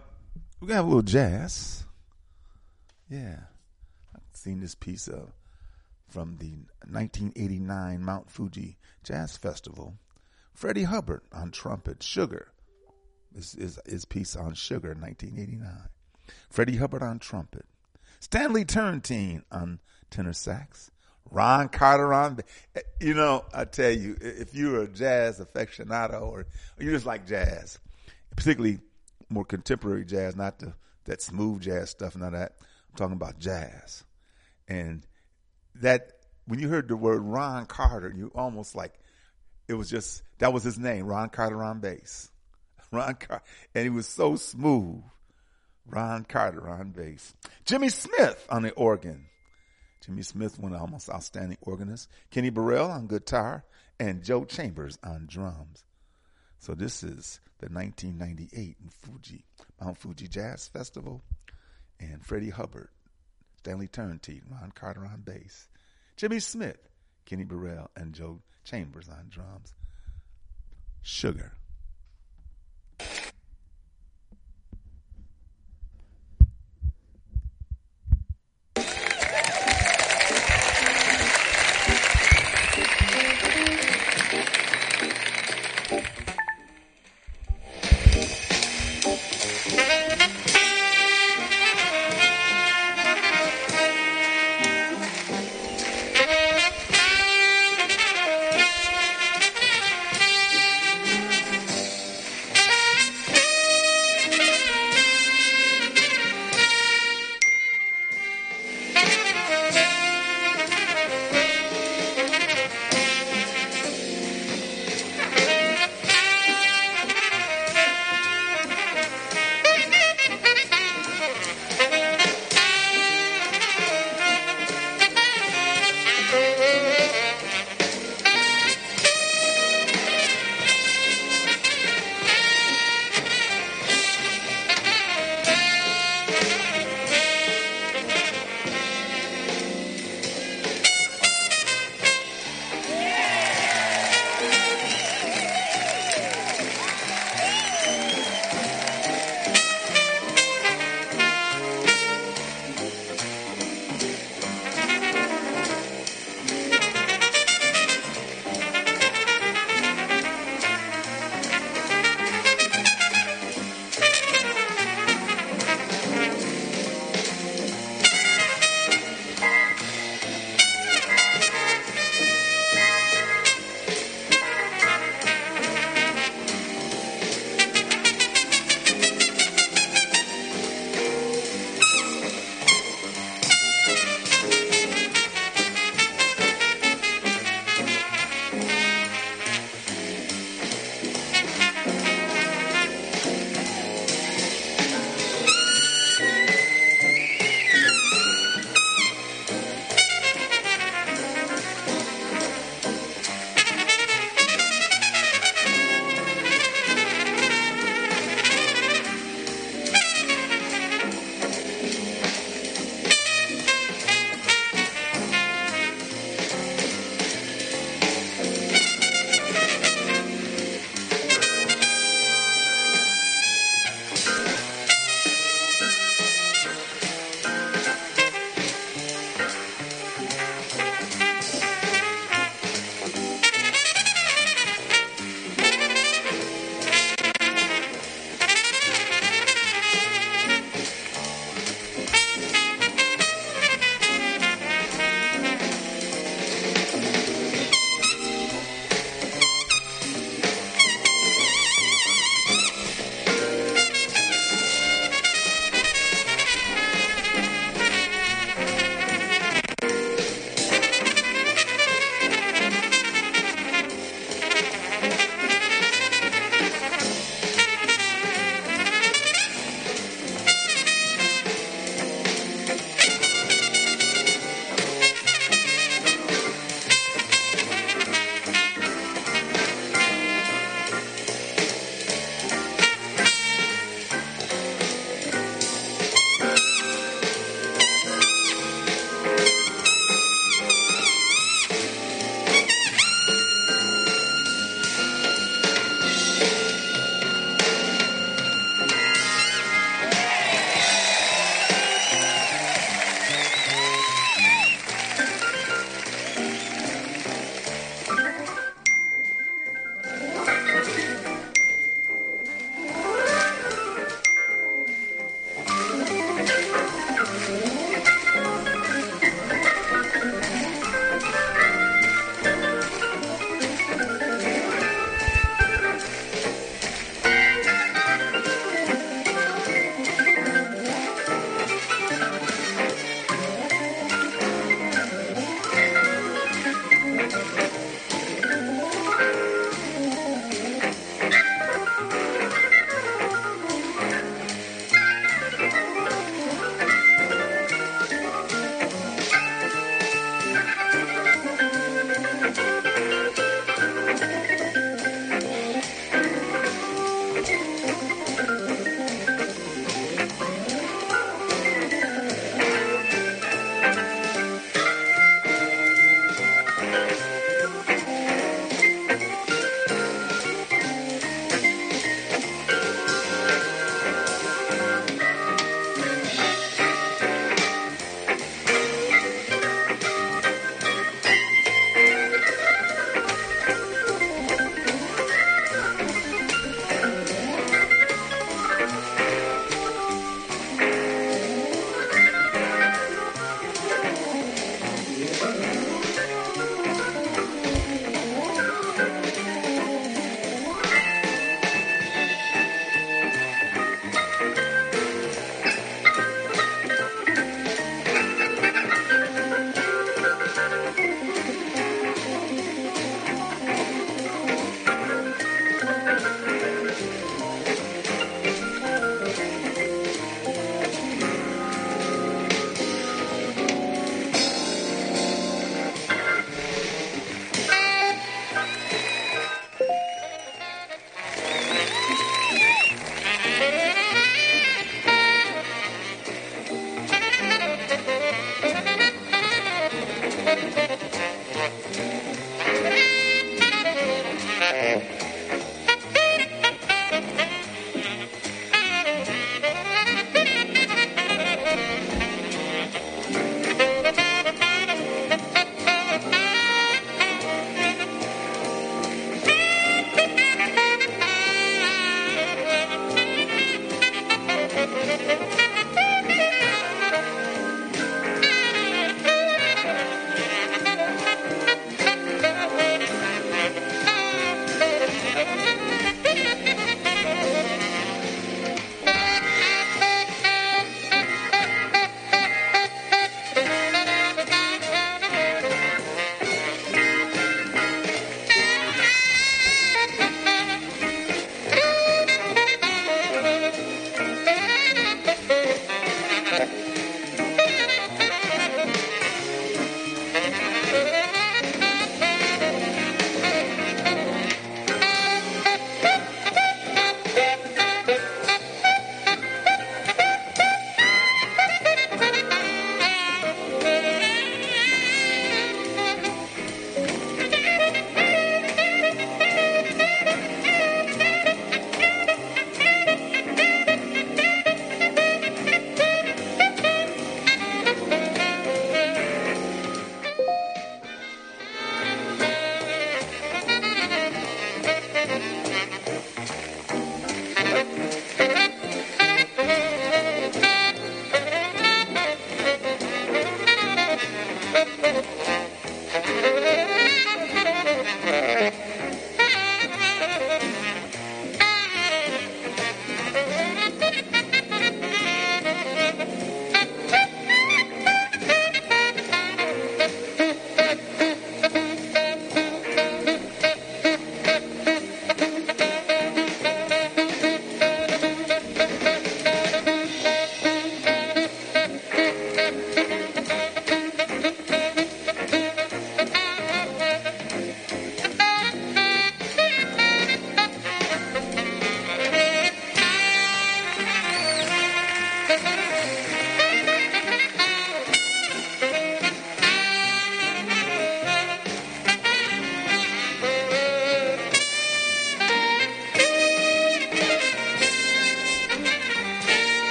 Speaker 4: we're gonna have a little jazz. Yeah, I've seen this piece of from the 1989 Mount Fuji Jazz Festival. Freddie Hubbard on trumpet, Sugar. This is his piece on Sugar, 1989. Freddie Hubbard on trumpet. Stanley Turrentine on tenor sax. Ron Carter on, you know, I tell you, if you're a jazz aficionado or, you just like jazz, particularly more contemporary jazz, not the that smooth jazz stuff, and all that. I'm talking about jazz, and that when you heard the word Ron Carter, you almost like it was just that was his name, Ron Carter on bass, Ron Carter, and he was so smooth. Ron Carter on bass, Jimmy Smith on the organ. Jimmy Smith, one of the almost outstanding organists. Kenny Burrell on guitar, and Joe Chambers on drums. So this is the 1998 in Fuji, Mount Fuji Jazz Festival, and Freddie Hubbard, Stanley Turrentine, Ron Carter on bass, Jimmy Smith, Kenny Burrell, and Joe Chambers on drums. Sugar.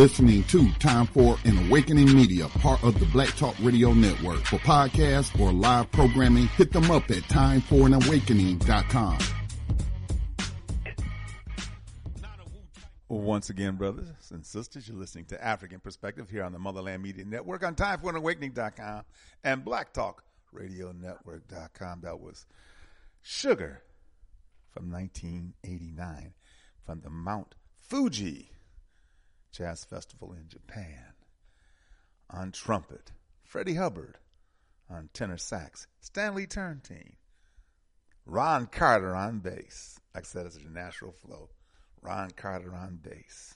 Speaker 5: listening to Time for an Awakening Media, part of the Black Talk Radio Network. For podcasts or live programming, hit them up at timeforanawakening.com.
Speaker 4: Once again, brothers and sisters, you're listening to Afrikan Perspective here on the Motherland Media Network on timeforanawakening.com and blacktalkradionetwork.com. That was Sugar from 1989 from the Mount Fuji Jazz Festival in Japan. On trumpet, Freddie Hubbard. On tenor sax, Stanley Turrentine. Ron Carter on bass. Like I said, it's a natural flow. Ron Carter on bass.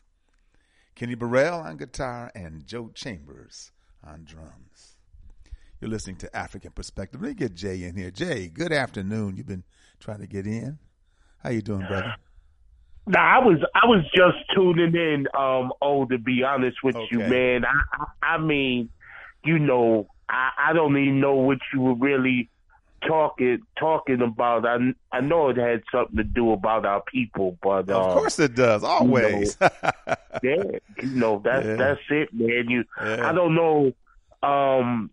Speaker 4: Kenny Burrell on guitar and Joe Chambers on drums. You're listening to Afrikan Perspective. Let me get Jay in here. Jay, good afternoon. You've been trying to get in. How you doing, brother?
Speaker 8: Nah, I was I was just tuning in. Um, oh, to be honest with you, man, I I, mean, you know, I, I don't even know what you were really talking talking about. I I know it had something to do about our people, but
Speaker 4: Of
Speaker 8: um,
Speaker 4: course it does. Always.
Speaker 8: yeah, you know that's
Speaker 4: Yeah.
Speaker 8: that's it, man. You,
Speaker 4: Yeah.
Speaker 8: I don't know, um,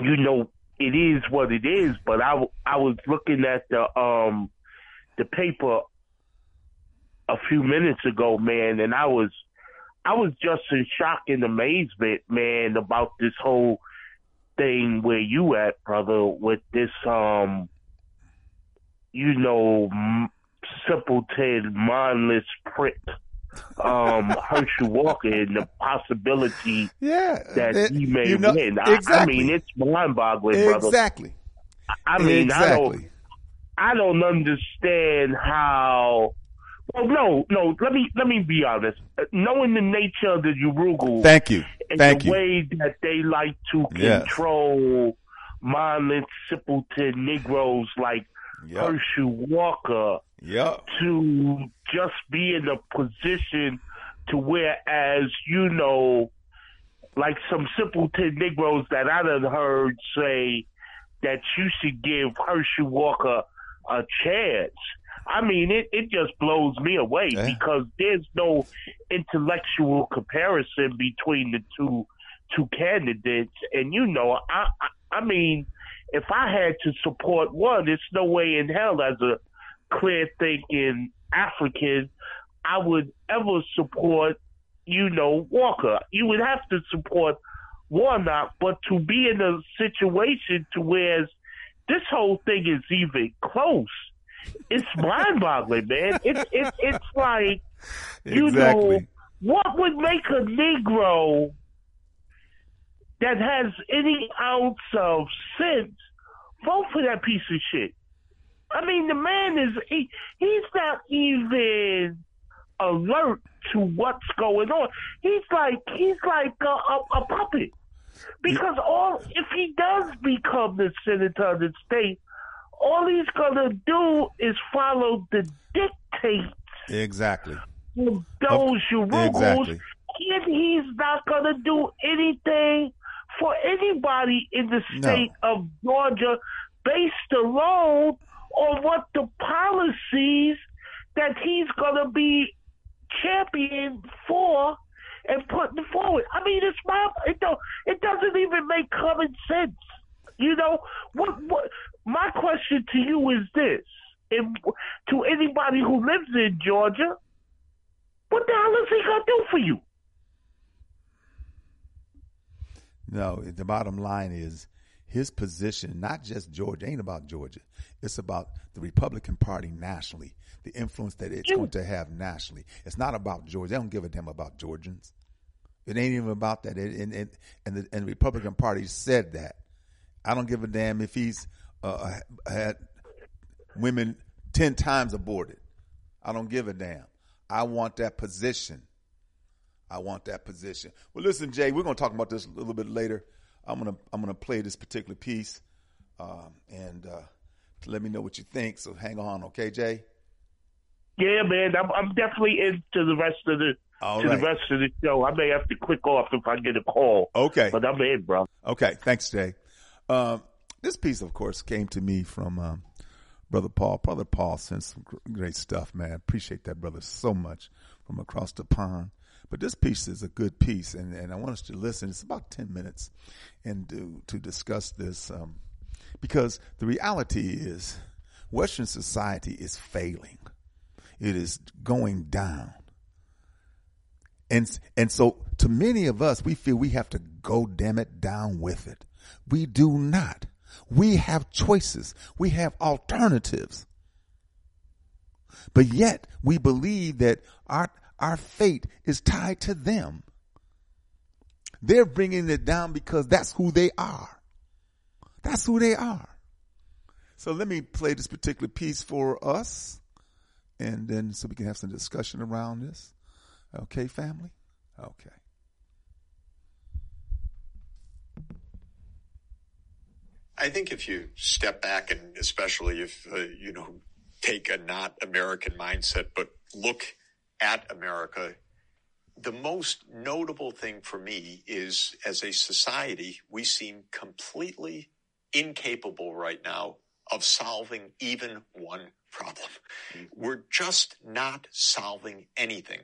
Speaker 8: you know, it is what it is. But I I was looking at the um the paper a few minutes ago, man, and I was I was just in shock and amazement, man, about this whole thing where you at, brother, with this um, you know, m- simpleton, mindless prick, um, Herschel Walker, and the possibility
Speaker 4: yeah.
Speaker 8: that
Speaker 4: It-
Speaker 8: he may
Speaker 4: you know-
Speaker 8: win. I, I
Speaker 4: exactly.
Speaker 8: mean, it's mind-boggling, brother.
Speaker 4: Exactly.
Speaker 8: I mean, I don't. I don't understand how. Well, no, no. Let me let me be honest. Uh, Knowing the nature of the Yurugu
Speaker 4: Thank you.
Speaker 8: and
Speaker 4: Thank
Speaker 8: the
Speaker 4: you.
Speaker 8: way that they like to
Speaker 4: Yes.
Speaker 8: control mindless simpleton Negroes like
Speaker 4: Yep.
Speaker 8: Herschel Walker
Speaker 4: Yep.
Speaker 8: to just be in a position to whereas you know, like some simpleton Negroes that I done heard say that you should give Herschel Walker a chance. I mean, it, it just blows me away
Speaker 4: Yeah.
Speaker 8: because there's no intellectual comparison between the two two candidates, and you know, I I, I mean, if I had to support one, it's no way in hell as a clear thinking African I would ever support, you know, Walker. You would have to support Warnock, but to be in a situation to where this whole thing is even close, it's mind boggling, man. It's it, it's like you know what would make a Negro that has any ounce of sense vote for that piece of shit. I mean, the man is he, he's not even alert to what's going on. He's like he's like a, a, a puppet because all if he does become the senator of the state, all he's gonna do is follow the dictates
Speaker 4: Exactly.
Speaker 8: of those Yurugus,
Speaker 4: exactly.
Speaker 8: and he's not gonna do anything for anybody in the
Speaker 4: No.
Speaker 8: state of Georgia based alone on what the policies that he's gonna be champion for and putting forward. I mean, it's my it don't it doesn't even make common sense. You know what? What my question to you is this: if, to anybody who lives in Georgia, what the hell is he gonna do for you?
Speaker 4: No, the bottom line is his position, not just Georgia, ain't about Georgia. It's about the Republican Party nationally, the influence that it's going to have nationally. It's not about Georgia. They don't give a damn about Georgians. It ain't even about that. It, and, and, and, the, and the Republican Party said that. I don't give a damn if he's uh, had women 10 times aborted. I don't give a damn. I want that position. I want that position. Well, listen, Jay, we're going to talk about this a little bit later. I'm gonna I'm gonna play this particular piece, um, and uh, let me know what you think. So hang on, okay, Jay?
Speaker 8: Yeah, man, I'm I'm definitely into the rest of the
Speaker 4: All
Speaker 8: to
Speaker 4: right.
Speaker 8: the rest of the show. I may have to click off if I get a call.
Speaker 4: Okay.
Speaker 8: but I'm in, bro.
Speaker 4: Okay, thanks, Jay. Um, this piece, of course, came to me from um, Brother Paul. Brother Paul sent some gr- great stuff, man. Appreciate that, brother, so much from across the pond. But this piece is a good piece, and, and I want us to listen. It's about 10 minutes and to, to discuss this um, because the reality is Western society is failing. It is going down. And and so to many of us, we feel we have to go damn it down with it. We do not. We have choices. We have alternatives. But yet we believe that our our fate is tied to them. They're bringing it down because that's who they are. That's who they are. So let me play this particular piece for us and then so we can have some discussion around this. Okay, family? Okay.
Speaker 9: I think if you step back and especially if, uh, you know, take a not American mindset, but look at America, the most notable thing for me is as a society, we seem completely incapable right now of solving even one problem. We're just not solving anything.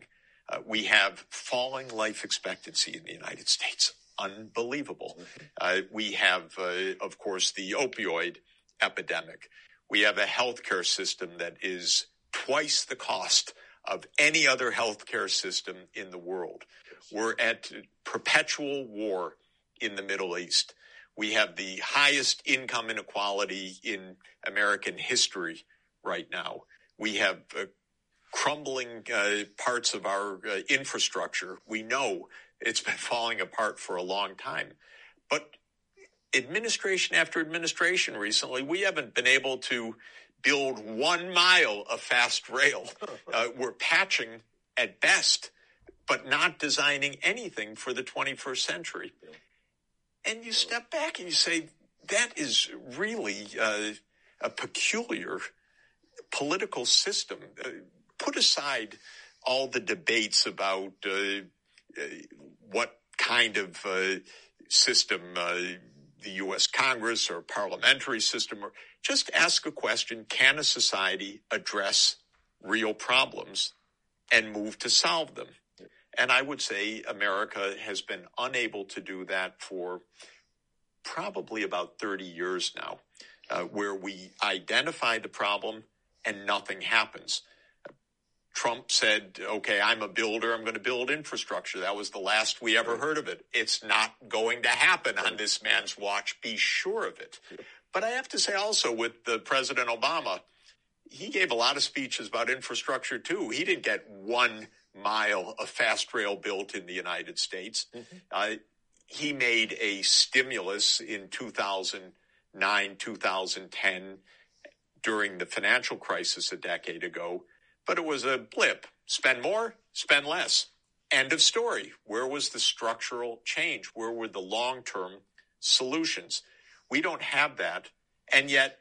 Speaker 9: Uh, we have falling life expectancy in the United States. Unbelievable. Uh, we have, uh, of course, the opioid epidemic. We have a healthcare system that is twice the cost of any other healthcare system in the world. We're at perpetual war in the Middle East. We have the highest income inequality in American history right now. We have uh, crumbling uh, parts of our uh, infrastructure. We know it's been falling apart for a long time. But administration after administration recently, we haven't been able to build one mile of fast rail. Uh, we're patching at best, but not designing anything for the 21st century. And you step back and you say, that is really uh, a peculiar political system. Uh, put aside all the debates about uh, uh, what kind of uh, system uh, the U.S. Congress or parliamentary system, or just ask a question: Can a society address real problems and move to solve them? And I would say America has been unable to do that for probably about 30 years now, uh, where we identify the problem and nothing happens. Trump said, okay, I'm a builder. I'm going to build infrastructure. That was the last we ever heard of it. It's not going to happen on this man's watch. Be sure of it. But I have to say also with the President Obama, he gave a lot of speeches about infrastructure too. He didn't get one mile of fast rail built in the United States. Uh, he made a stimulus in 2009, 2010 during the financial crisis a decade ago, but it was a blip. Spend more, spend less. End of story. Where was the structural change? Where were the long term solutions? We don't have that. And yet,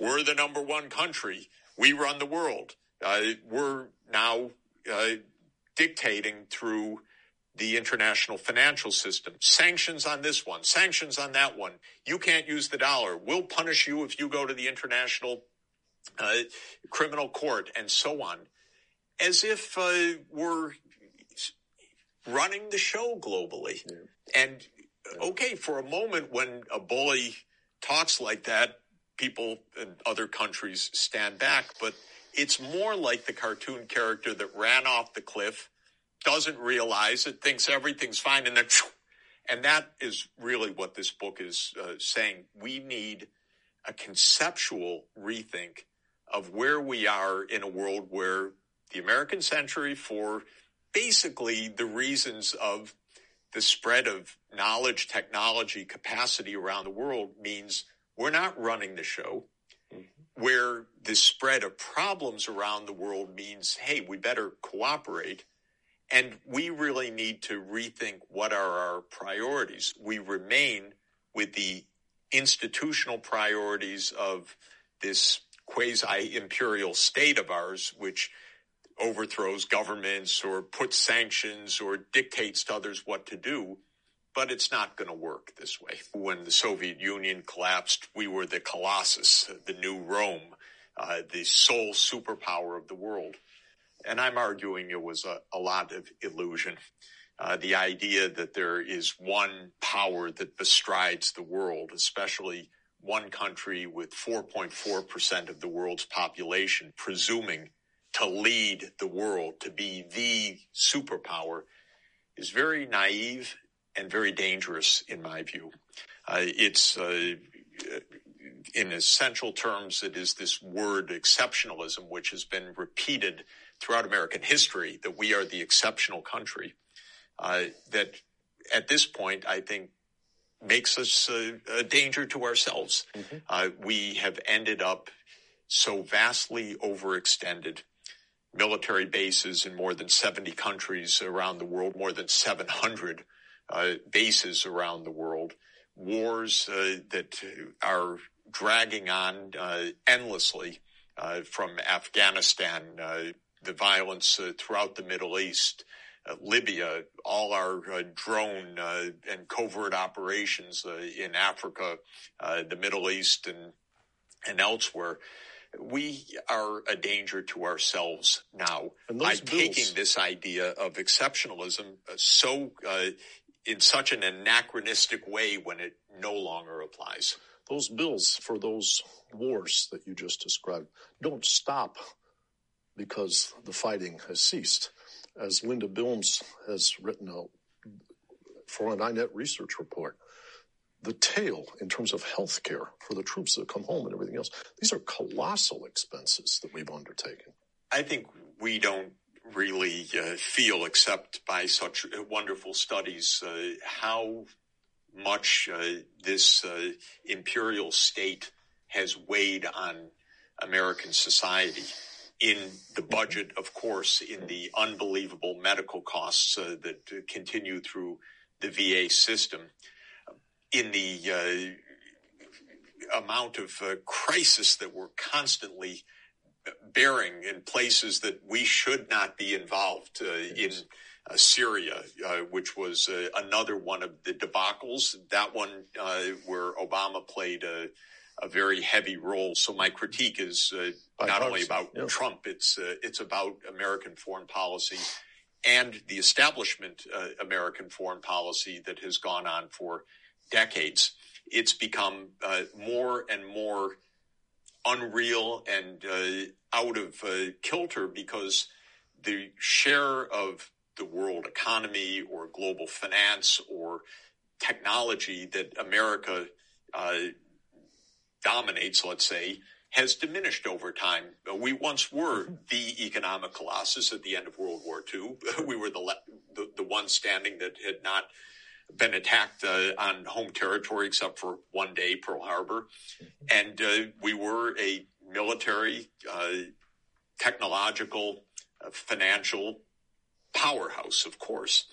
Speaker 9: we're the number one country. We run the world. Uh, we're now uh, dictating through the international financial system. Sanctions on this one, sanctions on that one. You can't use the dollar. We'll punish you if you go to the international uh, criminal court and so on. As if uh, we're running the show globally. And okay, for a moment when a bully talks like that, people in other countries stand back, but it's more like the cartoon character that ran off the cliff, doesn't realize it, thinks everything's fine, and then, and that is really what this book is uh, saying. We need a conceptual rethink of where we are in a world where the American century, for basically the reasons of the spread of knowledge, technology, capacity around the world, means we're not running the show. Mm-hmm. Where the spread of problems around the world means, hey, we better cooperate. And we really need to rethink what are our priorities. We remain with the institutional priorities of this quasi imperial state of ours, which overthrows governments or puts sanctions or dictates to others what to do. But it's not going to work this way. When the Soviet Union collapsed, we were the Colossus, the new Rome, uh, the sole superpower of the world. And I'm arguing it was a, a lot of illusion. Uh, the idea that there is one power that bestrides the world, especially one country with 4.4% of the world's population presuming to lead the world, to be the superpower, is very naive and very dangerous in my view. Uh, it's, uh, in essential terms, it is this word exceptionalism, which has been repeated throughout American history, that we are the exceptional country. Uh, that at this point, I think makes us a, a danger to ourselves. Mm-hmm. Uh, we have ended up so vastly overextended. Military bases in more than 70 countries around the world, more than 700 uh, bases around the world, wars uh, that are dragging on uh, endlessly uh, from Afghanistan, the violence throughout the Middle East, uh, Libya, all our uh, drone uh, and covert operations in Africa, the Middle East, and and elsewhere. We are a danger to ourselves now by bills, taking this idea of exceptionalism so in such an anachronistic way when it no longer applies.
Speaker 10: Those bills for those wars that you just described don't stop because the fighting has ceased as Linda Bilmes has written out for an INET research report, the tail in terms of health care for the troops that come home and everything else, these are colossal expenses that we've undertaken.
Speaker 9: I think we don't really uh, feel, except by such wonderful studies, uh, how much uh, this uh, imperial state has weighed on American society in the budget, of course, in the unbelievable medical costs uh, that continue through the VA system, in the uh, amount of uh, crisis that we're constantly bearing in places that we should not be involved uh, in. Uh, Syria, uh, which was another one of the debacles. That one where Obama played a a very heavy role. So my critique is uh, not only about yeah. Trump; it's uh, it's about American foreign policy and the establishment uh, American foreign policy that has gone on for decades. It's become uh, more and more unreal and uh, out of uh, kilter because the share of the world economy or global finance or technology that America dominates, let's say, has diminished over time. We once were the economic colossus at the end of World War II. We were the the, the one standing that had not been attacked uh, on home territory except for one day, Pearl Harbor, and uh, we were a military, uh, technological, uh, financial powerhouse, of course.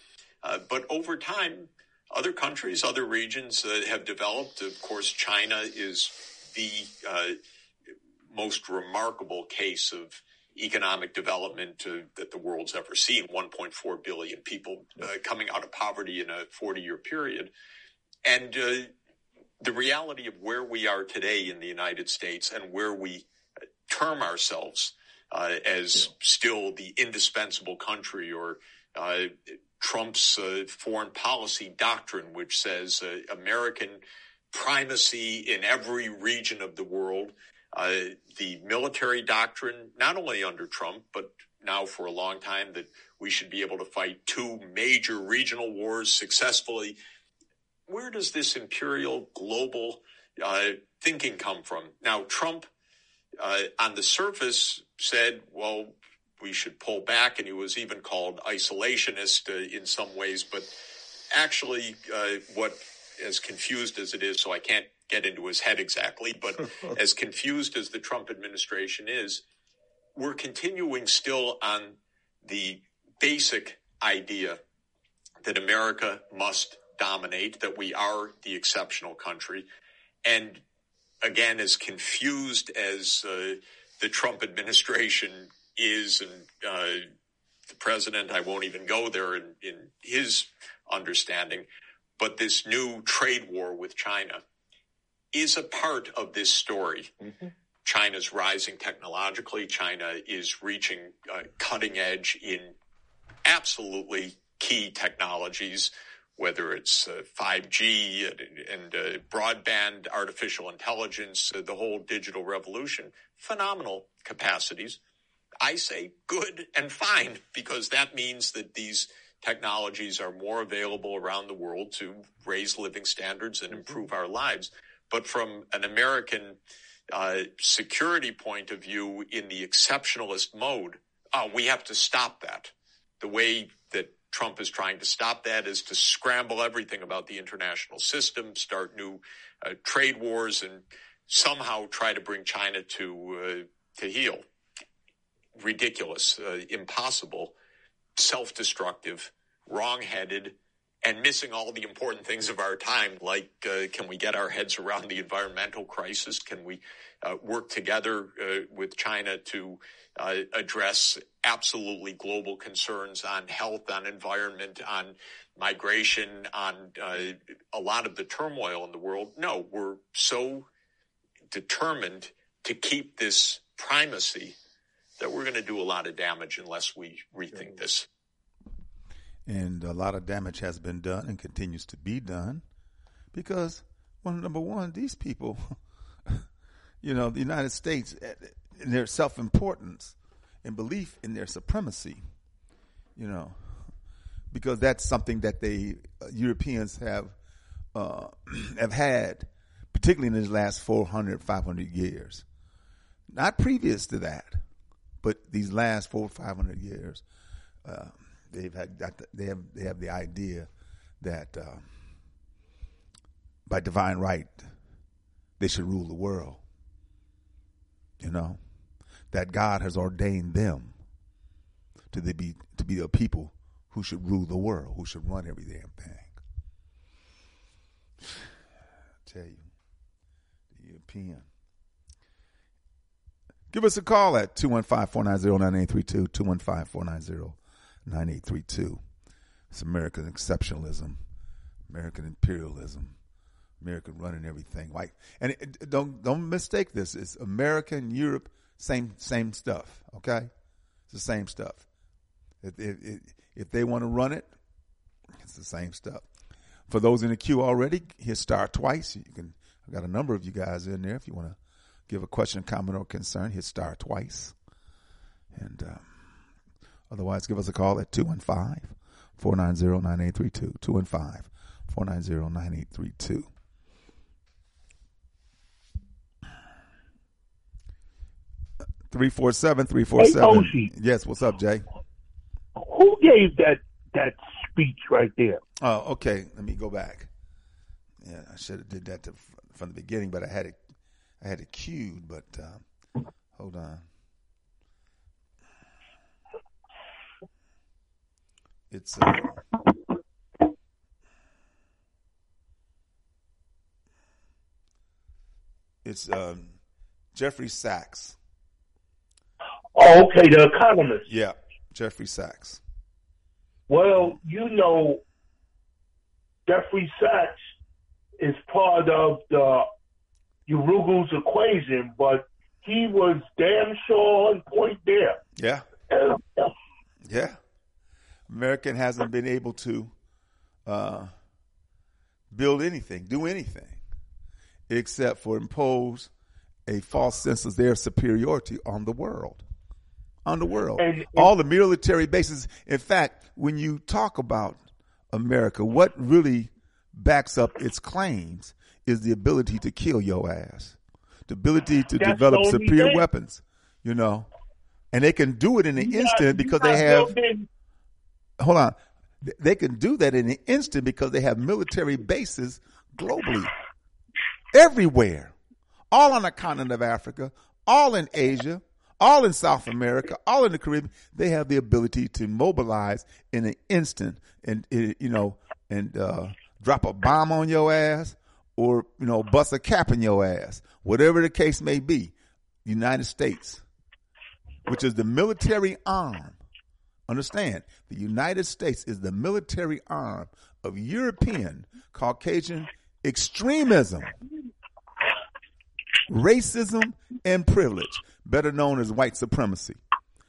Speaker 9: Uh, but over time, other countries, other regions uh, have developed. Of course, China is the uh, most remarkable case of economic development uh, that the world's ever seen 1.4 billion people uh, coming out of poverty in a 40 year period. And uh, the reality of where we are today in the United States and where we term ourselves uh, as yeah. still the indispensable country or uh, Trump's foreign policy doctrine, which says American primacy in every region of the world. Uh, the military doctrine, not only under Trump, but now for a long time, that we should be able to fight two major regional wars successfully. Where does this imperial global uh, thinking come from? Now, Trump, uh, on the surface, said, well, we should pull back, and he was even called isolationist uh, in some ways, but actually, uh, what as confused as it is, so I can't get into his head exactly, but as confused as the Trump administration is, we're continuing still on the basic idea that America must dominate, that we are the exceptional country, and again, as confused as uh, the Trump administration is, and uh, the president, I won't even go there in, in his understanding, but this new trade war with China is a part of this story. China's rising technologically. China is reaching uh, cutting edge in absolutely key technologies, whether it's uh, 5G and, and uh, broadband, artificial intelligence, uh, the whole digital revolution. Phenomenal capacities. I say good and fine because that means that these technologies are more available around the world to raise living standards and improve our lives. But from an American uh, security point of view, in the exceptionalist mode, uh, we have to stop that. The way that Trump is trying to stop that is to scramble everything about the international system, start new uh, trade wars, and somehow try to bring China to uh, to heel. Ridiculous, uh, impossible, self-destructive, wrong-headed, and missing all the important things of our time, like uh, can we get our heads around the environmental crisis? Can we uh, work together uh, with China to uh, address absolutely global concerns on health, on environment, on migration, on uh, a lot of the turmoil in the world? No, we're so determined to keep this primacy that we're going to do a lot of damage unless we rethink this.
Speaker 4: And a lot of damage has been done and continues to be done because, well, number one, these people, you know, the United States, eh, in their self importance and belief in their supremacy, you know, because that's something that they uh, Europeans have uh, have had, particularly in these last 400, 500 years. Not previous to that, but these last four, or 500 years. Uh, they've had the, they have they have the idea that uh, by divine right they should rule the world. You know that God has ordained them to the be to be a people who should rule the world, who should run every damn thing. I tell you, the European. Give us a call at 215-490-9832, 215-490 9832. It's American exceptionalism, American imperialism, American running everything. Like, and it, don't don't mistake this. It's American, Europe, same same stuff. Okay, it's the same stuff. If if, if they want to run it, it's the same stuff. For those in the queue already, hit star twice. You can. I've got a number of you guys in there. If you want to give a question, comment, or concern, hit star twice. And. Um, Otherwise, give us a call at 215 490 9832. 215 490 9832. Three four seven three four seven. Yes, what's up, Jay?
Speaker 8: Who gave that that speech right there?
Speaker 4: Oh, okay. Let me go back. Yeah, I should have did that to, from the beginning, but I had it, I had it queued. But uh, hold on. It's uh, it's um, Jeffrey Sachs.
Speaker 8: Oh, okay, the economist.
Speaker 4: Yeah, Jeffrey Sachs.
Speaker 8: Well, you know, Jeffrey Sachs is part of the Yurugu's equation, but he was damn sure on point there.
Speaker 4: Yeah. Yeah. American hasn't been able to uh, build anything, do anything, except for impose a false sense of their superiority on the world. On the world.
Speaker 8: And- and-
Speaker 4: All the military bases. In fact, when you talk about America, what really backs up its claims is the ability to kill your ass, the ability to
Speaker 8: That's
Speaker 4: develop superior
Speaker 8: thing.
Speaker 4: weapons, you know. And they can do it in an
Speaker 8: You
Speaker 4: instant because they have hold on. They can do that in an instant because they have military bases globally, everywhere, all on the continent of Africa, all in Asia, all in South America, all in the Caribbean, they have the ability to mobilize in an instant and, eh, you know, and, uh, drop a bomb on your ass or, you know, bust a cap in your ass, whatever the case may be. United States, which is the military arm. Understand, the United States is the military arm of European Caucasian extremism, racism, and privilege, better known as white supremacy.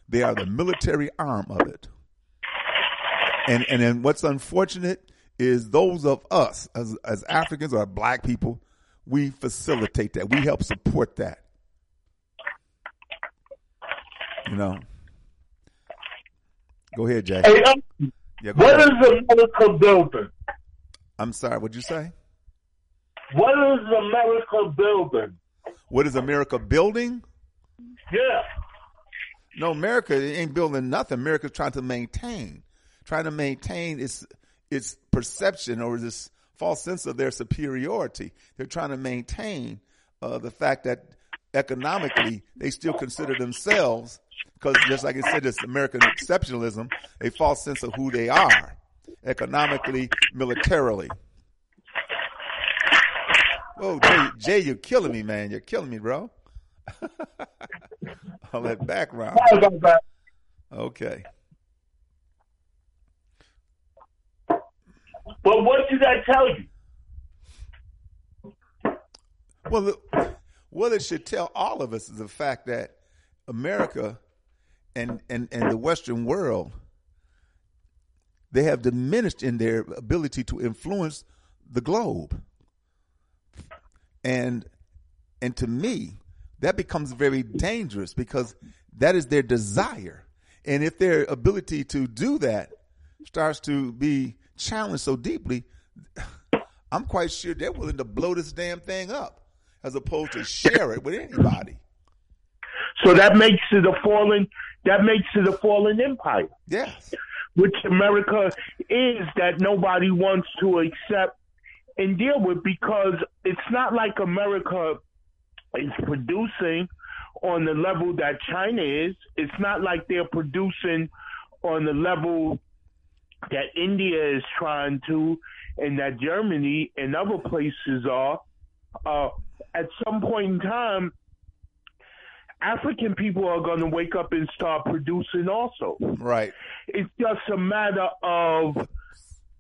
Speaker 4: They are the military arm of it. And and then what's unfortunate is those of us as as Africans or black people, we facilitate that. We help support that. You know. Go ahead, Jay.
Speaker 8: Hey, um,
Speaker 4: Yeah,
Speaker 8: what
Speaker 4: ahead.
Speaker 8: is America building?
Speaker 4: I'm sorry, what'd you say?
Speaker 8: What is America building?
Speaker 4: What is America building?
Speaker 8: Yeah.
Speaker 4: No, America ain't building nothing. America's trying to maintain, trying to maintain its its perception or this false sense of their superiority. They're trying to maintain uh, the fact that economically they still consider themselves, because just like I said, it's American exceptionalism, a false sense of who they are, economically, militarily. Whoa, Jay, Jay, you're killing me, man. You're killing me, bro. All that background. Okay.
Speaker 8: But what did I tell you?
Speaker 4: Well, the, what it should tell all of us is the fact that America and, and, and the Western world, they have diminished in their ability to influence the globe. And and to me, that becomes very dangerous because that is their desire. And if their ability to do that starts to be challenged so deeply, I'm quite sure they're willing to blow this damn thing up as opposed to share it with anybody.
Speaker 8: So that makes it a fallen. That makes it a fallen empire.
Speaker 4: Yes.
Speaker 8: Which America is that nobody wants to accept and deal with because it's not like America is producing on the level that China is. It's not like they're producing on the level that India is trying to and that Germany and other places are. Uh, at some point in time, African people are going to wake up and start producing also.
Speaker 4: Right.
Speaker 8: It's just a matter of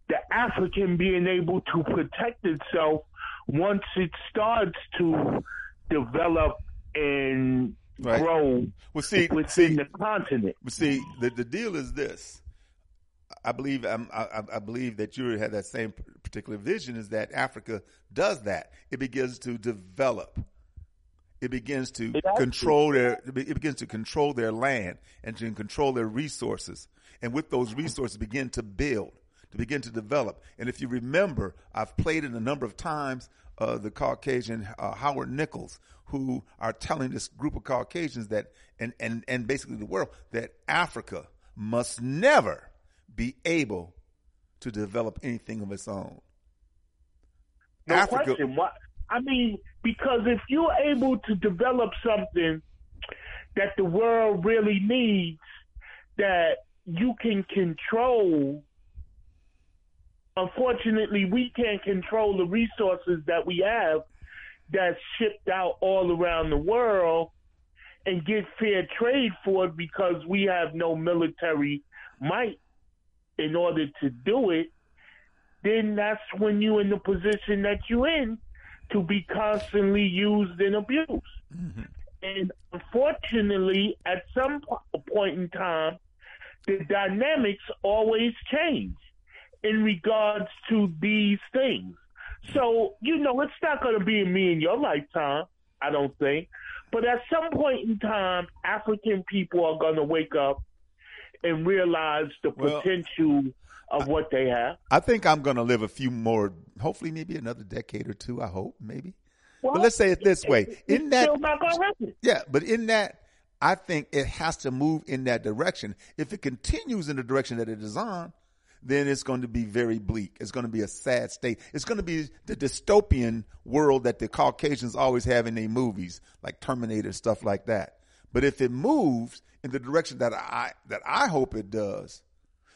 Speaker 8: the African being able to protect itself once it starts to develop and
Speaker 4: Right.
Speaker 8: grow
Speaker 4: Well, see,
Speaker 8: within
Speaker 4: see,
Speaker 8: the continent.
Speaker 4: But see, the the deal is this. I believe I'm, I, I believe that you had that same particular vision. Is that Africa does that? It begins to develop. It begins to
Speaker 8: It has to.
Speaker 4: control their. It begins to control their land and to control their resources. And with those resources, begin to build, to begin to develop. And if you remember, I've played it a number of times. Uh, the Caucasian uh, Howard Nichols, who are telling this group of Caucasians that, and and and basically the world, that Africa must never be able to develop anything of its own.
Speaker 8: No
Speaker 4: Africa-
Speaker 8: question. What I mean, because if you're able to develop something that the world really needs, that you can control. Unfortunately, we can't control the resources that we have that's shipped out all around the world and get fair trade for it because we have no military might in order to do it then that's when you're in the position that you're in to be constantly used and abused. Mm-hmm. And unfortunately, at some point in time, the dynamics always change in regards to these things. So, you know, it's not going to be me in your lifetime, I don't think. But at some point in time, African people are going to wake up and realize the
Speaker 4: Well,
Speaker 8: potential of what they have.
Speaker 4: I think I'm going to live a few more, hopefully, maybe another decade or two. I hope, maybe.
Speaker 8: Well,
Speaker 4: but let's say it this way: in that,
Speaker 8: still not going to happen.
Speaker 4: yeah, but in that, I think it has to move in that direction. If it continues in the direction that it is on, then it's going to be very bleak. It's going to be a sad state. It's going to be the dystopian world that the Caucasians always have in their movies, like Terminator stuff like that. But if it moves in the direction that I that I hope it does,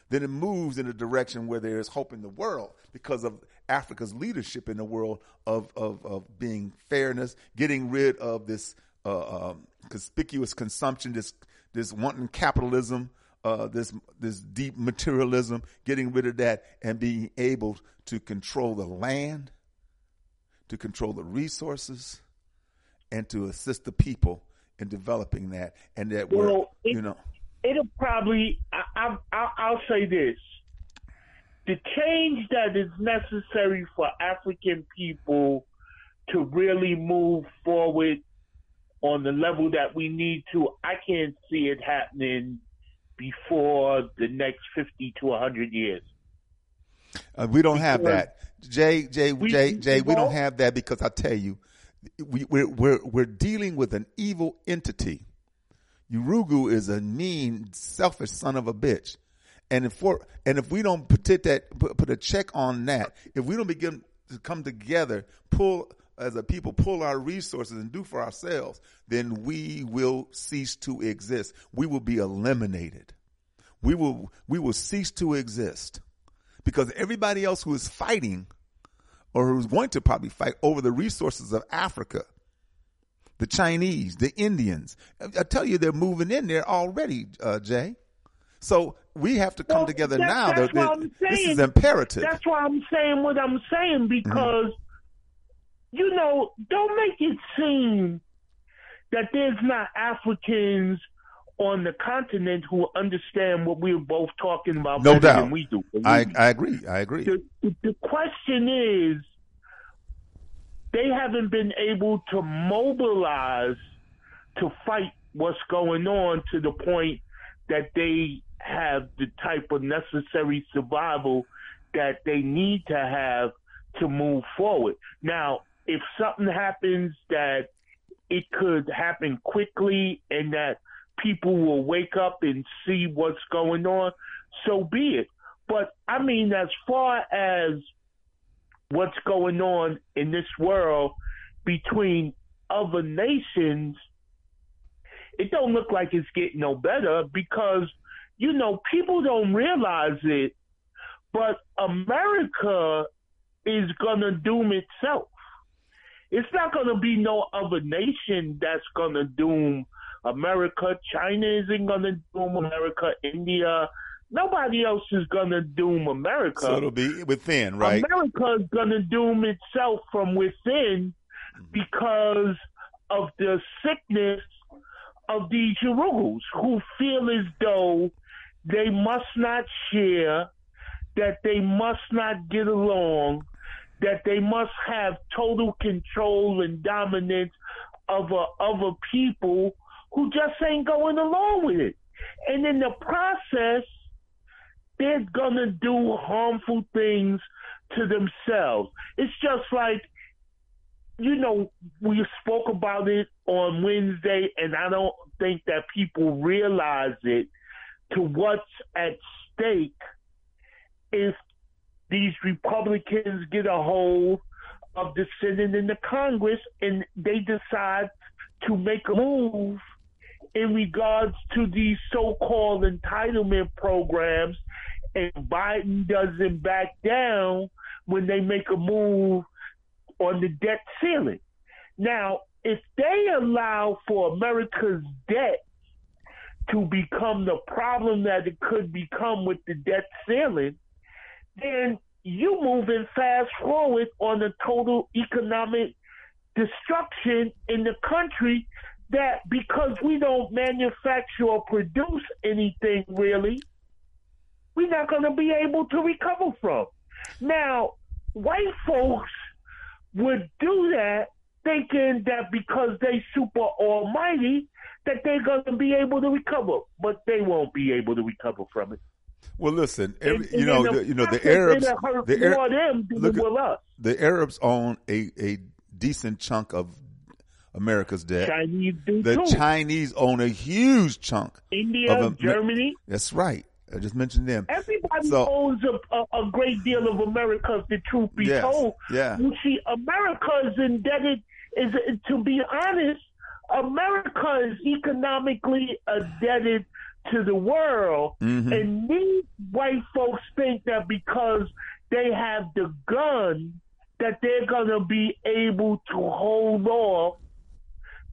Speaker 4: then it moves in a direction where there is hope in the world because of Africa's leadership in the world of of, of being fairness, getting rid of this uh, um, conspicuous consumption, this this wanton capitalism, uh, this this deep materialism, getting rid of that, and being able to control the land, to control the resources, and to assist the people in developing that, and that
Speaker 8: Well, it-
Speaker 4: you know.
Speaker 8: it'll probably I, I, I'll say this. The change that is necessary for african people to really move forward on the level that we need to i can't see it happening before the next 50 to 100 years.
Speaker 4: Uh, we don't have that. Jay, Jay,
Speaker 8: we-
Speaker 4: Jay, Jay, we don't have that because I tell you, we, we're, we're, we're dealing with an evil entity. Yurugu is a mean, selfish son of a bitch. And if and if we don't put that, put, put a check on that, if we don't begin to come together, pull as a people, pull our resources and do for ourselves, then we will cease to exist. We will be eliminated. We will, we will cease to exist because everybody else who is fighting or who's going to probably fight over the resources of Africa, the Chinese, the Indians, I tell you, they're moving in there already, uh, Jay. So we have to come
Speaker 8: Well,
Speaker 4: together
Speaker 8: that-
Speaker 4: now.
Speaker 8: that's
Speaker 4: there-
Speaker 8: I'm
Speaker 4: this is imperative.
Speaker 8: That's why I'm saying what I'm saying because, you know, don't make it seem that there's not Africans on the continent who understand what we're both talking about
Speaker 4: no
Speaker 8: better
Speaker 4: doubt.
Speaker 8: than we do.
Speaker 4: I, I agree. I agree.
Speaker 8: the- the question is, they haven't been able to mobilize to fight what's going on to the point that they have the type of necessary survival that they need to have to move forward. Now, if something happens that it could happen quickly and that people will wake up and see what's going on, so be it. But I mean, as far as what's going on in this world between other nations, it don't look like it's getting no better because you know people don't realize it, but America is gonna doom itself. It's not gonna be no other nation that's gonna doom America. China isn't gonna doom America. India. Nobody else is gonna doom America.
Speaker 4: So it'll be within, right?
Speaker 8: America is going to doom itself from within because of the sickness of these Yurugus who feel as though they must not share, that they must not get along, that they must have total control and dominance over other people who just ain't going along with it. And in the process, they're gonna do harmful things to themselves. It's just like, you know, we spoke about it on Wednesday, and I don't think that people realize it to what's at stake if these Republicans get a hold of the Senate and the Congress and they decide to make a move in regards to these so-called entitlement programs and Biden doesn't back down when they make a move on the debt ceiling. Now, if they allow for America's debt to become the problem that it could become with the debt ceiling, then you moving fast forward on the total economic destruction in the country that because we don't manufacture or produce anything really, we're not going to be able to recover from. Now, white folks would do that thinking that because they super almighty that they're going to be able to recover, but they won't be able to recover from it.
Speaker 4: Well, listen, every,
Speaker 8: And-
Speaker 4: you
Speaker 8: and
Speaker 4: know, the, you know, the Arabs, the Ar-
Speaker 8: them
Speaker 4: look at-
Speaker 8: us.
Speaker 4: the Arabs own a, a decent chunk of America's debt.
Speaker 8: Chinese do
Speaker 4: the
Speaker 8: too.
Speaker 4: Chinese own a huge chunk.
Speaker 8: India,
Speaker 4: of
Speaker 8: Germany.
Speaker 4: That's right. I just mentioned them.
Speaker 8: Everybody
Speaker 4: So-
Speaker 8: owns a, a, a great deal of America, if the truth be
Speaker 4: Yes,
Speaker 8: told.
Speaker 4: yeah.
Speaker 8: You see, America is indebted, is to be honest, America is economically indebted to the world,
Speaker 4: Mhm.
Speaker 8: and these white folks think that because they have the gun, that they're gonna be able to hold off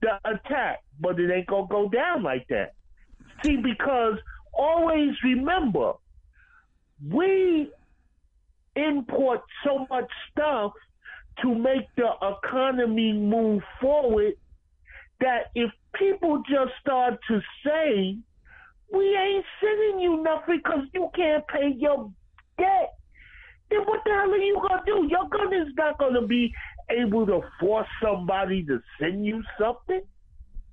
Speaker 8: the attack, but it ain't gonna go down like that. See, because always remember, we import so much stuff to make the economy move forward that if people just start to say, we ain't sending you nothing because you can't pay your debt, then what the hell are you going to do? Your gun is not going to be able to force somebody to send you something.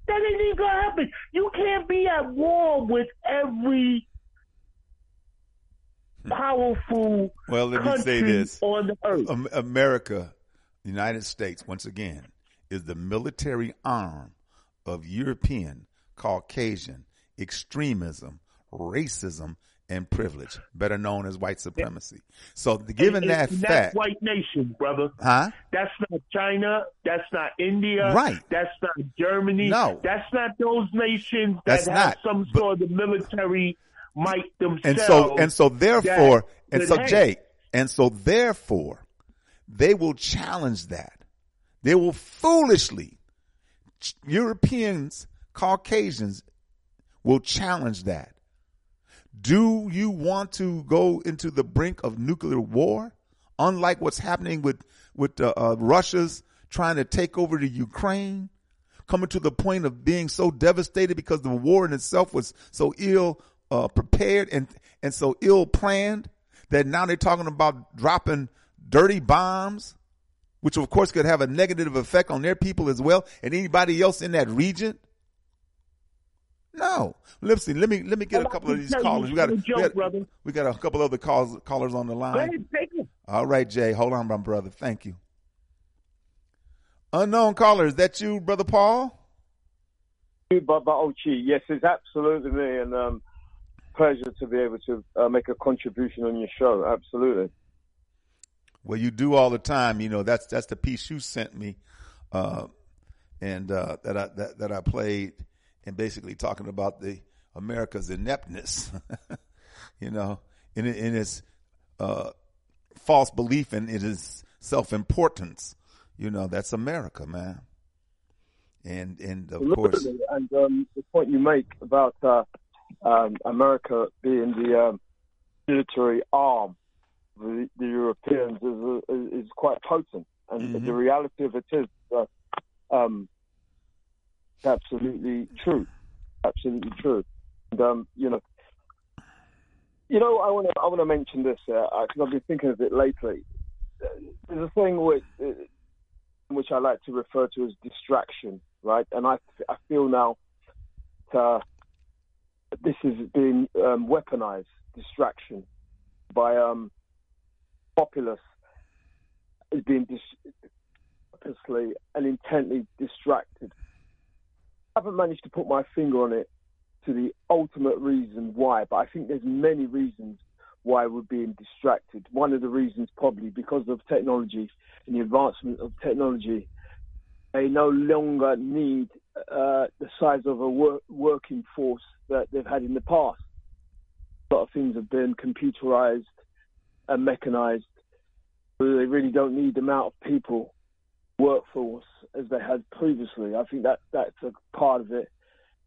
Speaker 8: That ain't even going to happen. You can't be at war with every powerful
Speaker 4: Well, let me
Speaker 8: country
Speaker 4: say this.
Speaker 8: on the earth.
Speaker 4: America, the United States, once again, is the military arm of European, Caucasian extremism, racism, and privilege, better known as white supremacy. So, given
Speaker 8: And-
Speaker 4: that
Speaker 8: and
Speaker 4: fact,
Speaker 8: that's white nation, brother.
Speaker 4: huh?
Speaker 8: That's not China. That's not India.
Speaker 4: Right.
Speaker 8: That's not Germany.
Speaker 4: No.
Speaker 8: That's not those nations that
Speaker 4: That's
Speaker 8: have
Speaker 4: not.
Speaker 8: some sort of military might themselves.
Speaker 4: and so and so therefore and so. Jay and so therefore they will challenge that they will foolishly Europeans Caucasians will challenge that do you want to go into the brink of nuclear war unlike what's happening with with uh, uh, Russia's trying to take over the Ukraine coming to the point of being so devastated because the war in itself was so ill uh, prepared and and so ill planned that now they're talking about dropping dirty bombs, which of course could have a negative effect on their people as well and anybody else in that region. No, listen. Let me let me get a
Speaker 8: Well, I
Speaker 4: couple of these callers. We got,
Speaker 8: a
Speaker 4: we
Speaker 8: joke,
Speaker 4: got
Speaker 8: brother.
Speaker 4: we got a couple other calls callers on the line.
Speaker 8: ahead.
Speaker 4: All right, Jay. Hold on, my brother. Thank you. Unknown caller, is that you, brother Paul?
Speaker 11: Baba Oshi. Yes, it's absolutely me, and um, pleasure to be able to uh, make a contribution on your show. Absolutely.
Speaker 4: Well, you do all the time. You know that's that's the piece you sent me, uh, and uh, that I that, that I played, and basically talking about the America's ineptness. you know, in in its uh, false belief in it is self importance. You know, that's America, man. And and of course,
Speaker 11: And um, the point you make about uh, um, America being the um, military arm of the, the Europeans is, uh, is quite potent. And
Speaker 4: Mhm.
Speaker 11: the reality of it is that um, it's absolutely true. Absolutely true. And, um, you know, you know, I want to I want to mention this because I've been thinking of it lately. There's a thing which uh, which I like to refer to as distraction, right? And I I feel now that uh, this is being um, weaponized distraction by um, populace is being dis- purposely and intently distracted. I haven't managed to put my finger on it to the ultimate reason why, but I think there's many reasons why we're being distracted. One of the reasons probably because of technology and the advancement of technology. They no longer need uh, the size of a work, working force that they've had in the past. A lot of things have been computerized and mechanized. So they really don't need the amount of people workforce as they had previously. I think that that's a part of it.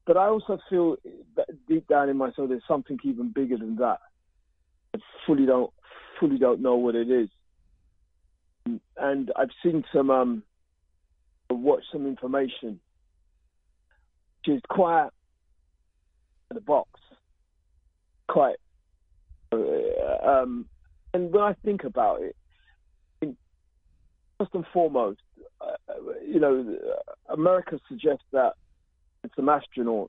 Speaker 11: But I also feel that deep down in my soul there's something even bigger than that. I fully don't fully don't know what it is. And I've seen some um watched some information which is quite the box. Quite uh, um and when I think about it, first and foremost, uh, you know, America suggests that some astronauts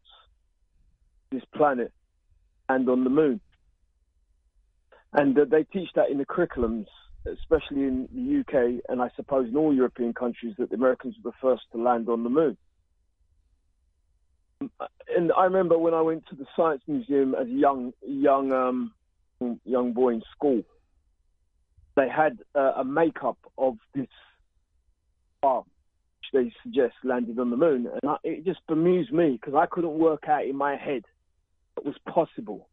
Speaker 11: this planet and on the moon, and uh, they teach that in the curriculums, especially in the UK and I suppose in all European countries, that the Americans were the first to land on the moon. And I remember when I went to the Science Museum as a young, young, um, young boy in school they had uh, a makeup of this car they suggest landed on the moon, and I, it just bemused me because I couldn't work out in my head what was possible.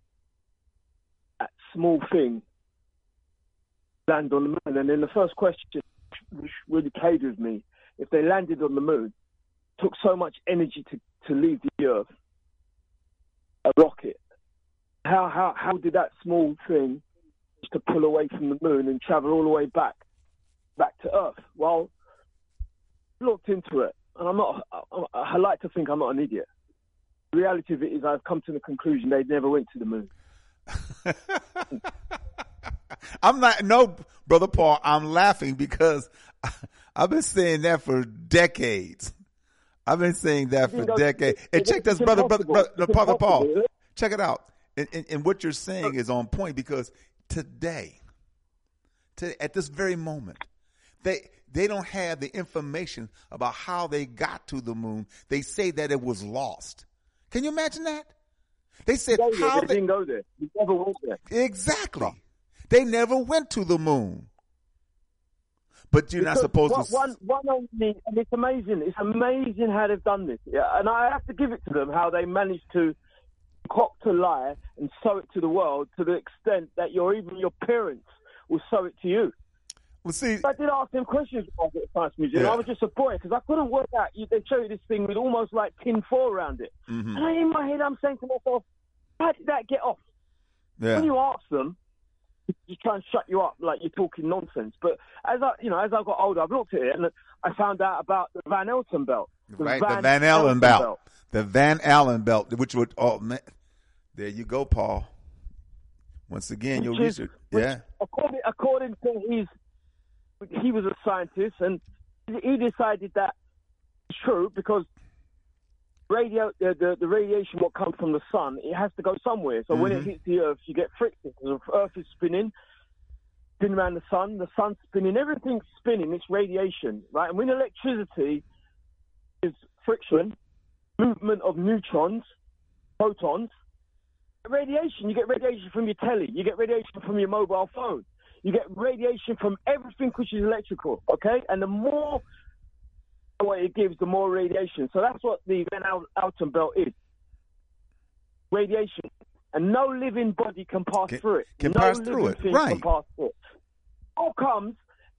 Speaker 11: That small thing land on the moon, and then the first question, which really played with me, if they landed on the moon, took so much energy to, to leave the Earth, a rocket. How how how did that small thing to pull away from the moon and travel all the way back back to Earth? Well, I looked into it, and I'm not. I, I like to think I'm not an idiot. The reality of it is, I've come to the conclusion they never went to the moon.
Speaker 4: I'm not, no, brother Paul, I'm laughing because I've been saying that for decades. I've been saying that for decades. And check this, brother, brother, brother, brother Paul. Check it out. And, and, and what you're saying uh, is on point because today, to, at this very moment, they they don't have the information about how they got to the moon. They say that it was lost. Can you imagine that? They said
Speaker 11: there,
Speaker 4: how
Speaker 11: they
Speaker 4: they,
Speaker 11: didn't go there. We never went there.
Speaker 4: exactly. They never went to the moon. But you're not supposed
Speaker 11: one,
Speaker 4: to.
Speaker 11: One, one only, and it's amazing. It's amazing how they've done this. Yeah, and I have to give it to them how they managed to concoct a lie and sow it to the world to the extent that your even your parents will sow it to you.
Speaker 4: Well, see,
Speaker 11: I did ask them questions about the Science Museum.
Speaker 4: Yeah.
Speaker 11: I was just disappointed because I couldn't work out. You, they show you this thing with almost like tin foil around it,
Speaker 4: Mhm.
Speaker 11: and I, in my head I'm saying to myself, "How did that get off?"
Speaker 4: Yeah.
Speaker 11: When you ask them, you try and shut you up like you're talking nonsense. But as I, you know, as I got older, I've looked at it and I found out about the Van Elton belt. The
Speaker 4: right, the Van Allen belt. The Van Allen belt, which would, oh, man. There you go, Paul. Once again, your
Speaker 11: is-
Speaker 4: research.
Speaker 11: which,
Speaker 4: Yeah.
Speaker 11: According, according to his, he was a scientist, and he decided that it's true because radio, the, the, the radiation what comes from the sun, it has to go somewhere. So when it
Speaker 4: Mhm.
Speaker 11: hits the Earth, you get friction because the Earth is spinning, spinning around the sun, the sun's spinning, everything's spinning. It's radiation, right? And when electricity is friction, movement of neutrons, photons. radiation. You get radiation from your telly. You get radiation from your mobile phone. You get radiation from everything which is electrical. Okay, and the more what it gives, the more radiation. So that's what the Van Al- Alten belt is. Radiation, and no living body can pass
Speaker 4: Can-
Speaker 11: through it.
Speaker 4: can
Speaker 11: no
Speaker 4: pass through it, right.
Speaker 11: Can pass through it. All comes.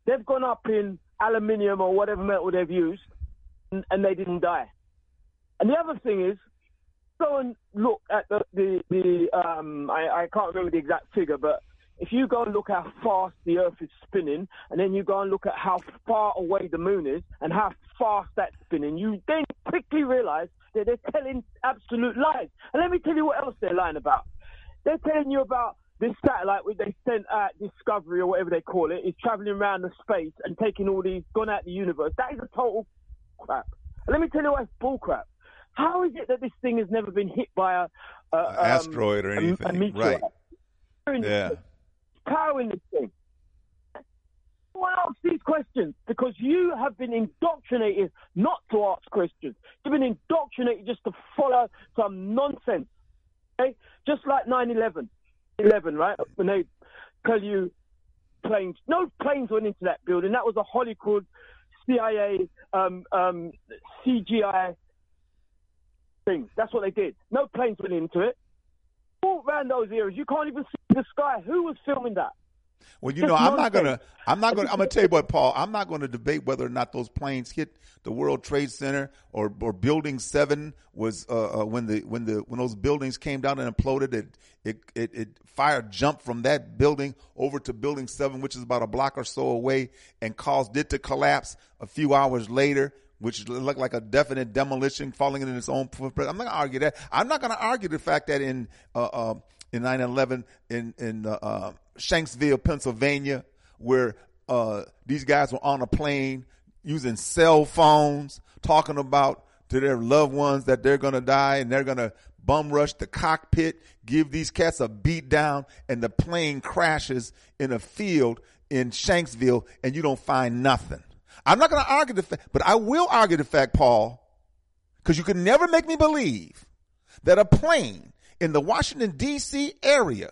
Speaker 11: They've gone up in aluminium or whatever metal they've used, and, they didn't die. And the other thing is, go and look at the the, the um I, I can't remember the exact figure, but if you go and look how fast the Earth is spinning, and then you go and look at how far away the Moon is and how fast that's spinning, you then quickly realise that they're telling absolute lies. And let me tell you what else they're lying about. They're telling you about this satellite which they sent out Discovery or whatever they call it is travelling around the space and taking all these gone out the universe. That is a total crap. Let me tell you why it's bull crap. How is it that this thing has never been hit by a, a um,
Speaker 4: asteroid or anything,
Speaker 11: A, meteorite?
Speaker 4: right. Yeah.
Speaker 11: Power in this thing. Why ask these questions? Because you have been indoctrinated not to ask questions. You've been indoctrinated just to follow some nonsense. Okay? Just like 9 11. 11, right? When they tell you planes, no planes went into that building. That was a Hollywood CIA, um, um, CGI thing. That's what they did. No planes went into it. All around those areas, you can't even see the sky. Who was filming that?
Speaker 4: Well, you know, I'm not gonna, I'm not gonna, I'm gonna tell you what, Paul. I'm not going to debate whether or not those planes hit the World Trade Center or or Building Seven was uh, uh, when the when the when those buildings came down and imploded. It it it, it fire jumped from that building over to Building Seven, which is about a block or so away, and caused it to collapse a few hours later. Which looked like a definite demolition, falling in its own footprint. I'm not going to argue that. I'm not going to argue the fact that in uh, uh, in 9/11 in in uh, uh, Shanksville, Pennsylvania, where uh, these guys were on a plane using cell phones, talking about to their loved ones that they're going to die and they're going to bum rush the cockpit, give these cats a beat down, and the plane crashes in a field in Shanksville, and you don't find nothing. I'm not going to argue the fact, but I will argue the fact, Paul, because you can never make me believe that a plane in the Washington D.C. area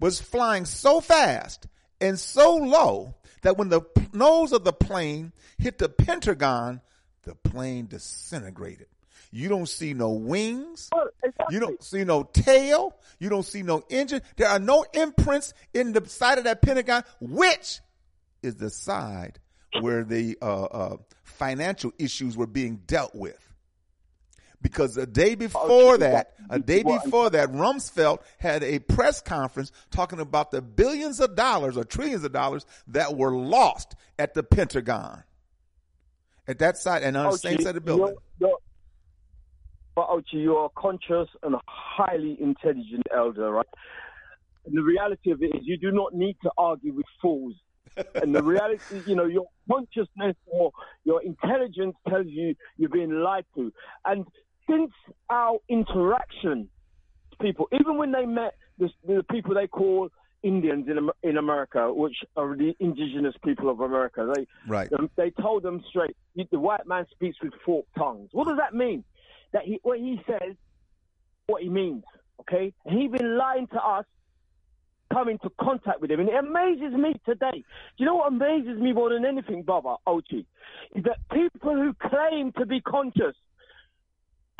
Speaker 4: was flying so fast and so low that when the nose of the plane hit the Pentagon, the plane disintegrated. You don't see no wings.
Speaker 11: Exactly.
Speaker 4: You don't see no tail. You don't see no engine. There are no imprints in the side of that Pentagon, which is the side where the uh, uh, financial issues were being dealt with. Because a day oh, before that, a day before that, Rumsfeld had a press conference talking about the billions of dollars or trillions of dollars that were lost at the Pentagon. At that side and on the oh,
Speaker 11: same
Speaker 4: side of the building.
Speaker 11: You're, but Oshi, you're a conscious and a highly intelligent elder, right? And the reality of it is, you do not need to argue with fools. and the reality, is, you know, your consciousness or your intelligence tells you you're being lied to. And since our interaction, people, even when they met the, the people they call Indians in in America, which are the indigenous people of America, they
Speaker 4: Right.
Speaker 11: um, they told them straight, the white man speaks with forked tongues. What does that mean? That he, what he says, what he means, okay? And he been lying to us, come into contact with him. And it amazes me today. Do you know what amazes me more than anything, Baba, Oshi? Is that people who claim to be conscious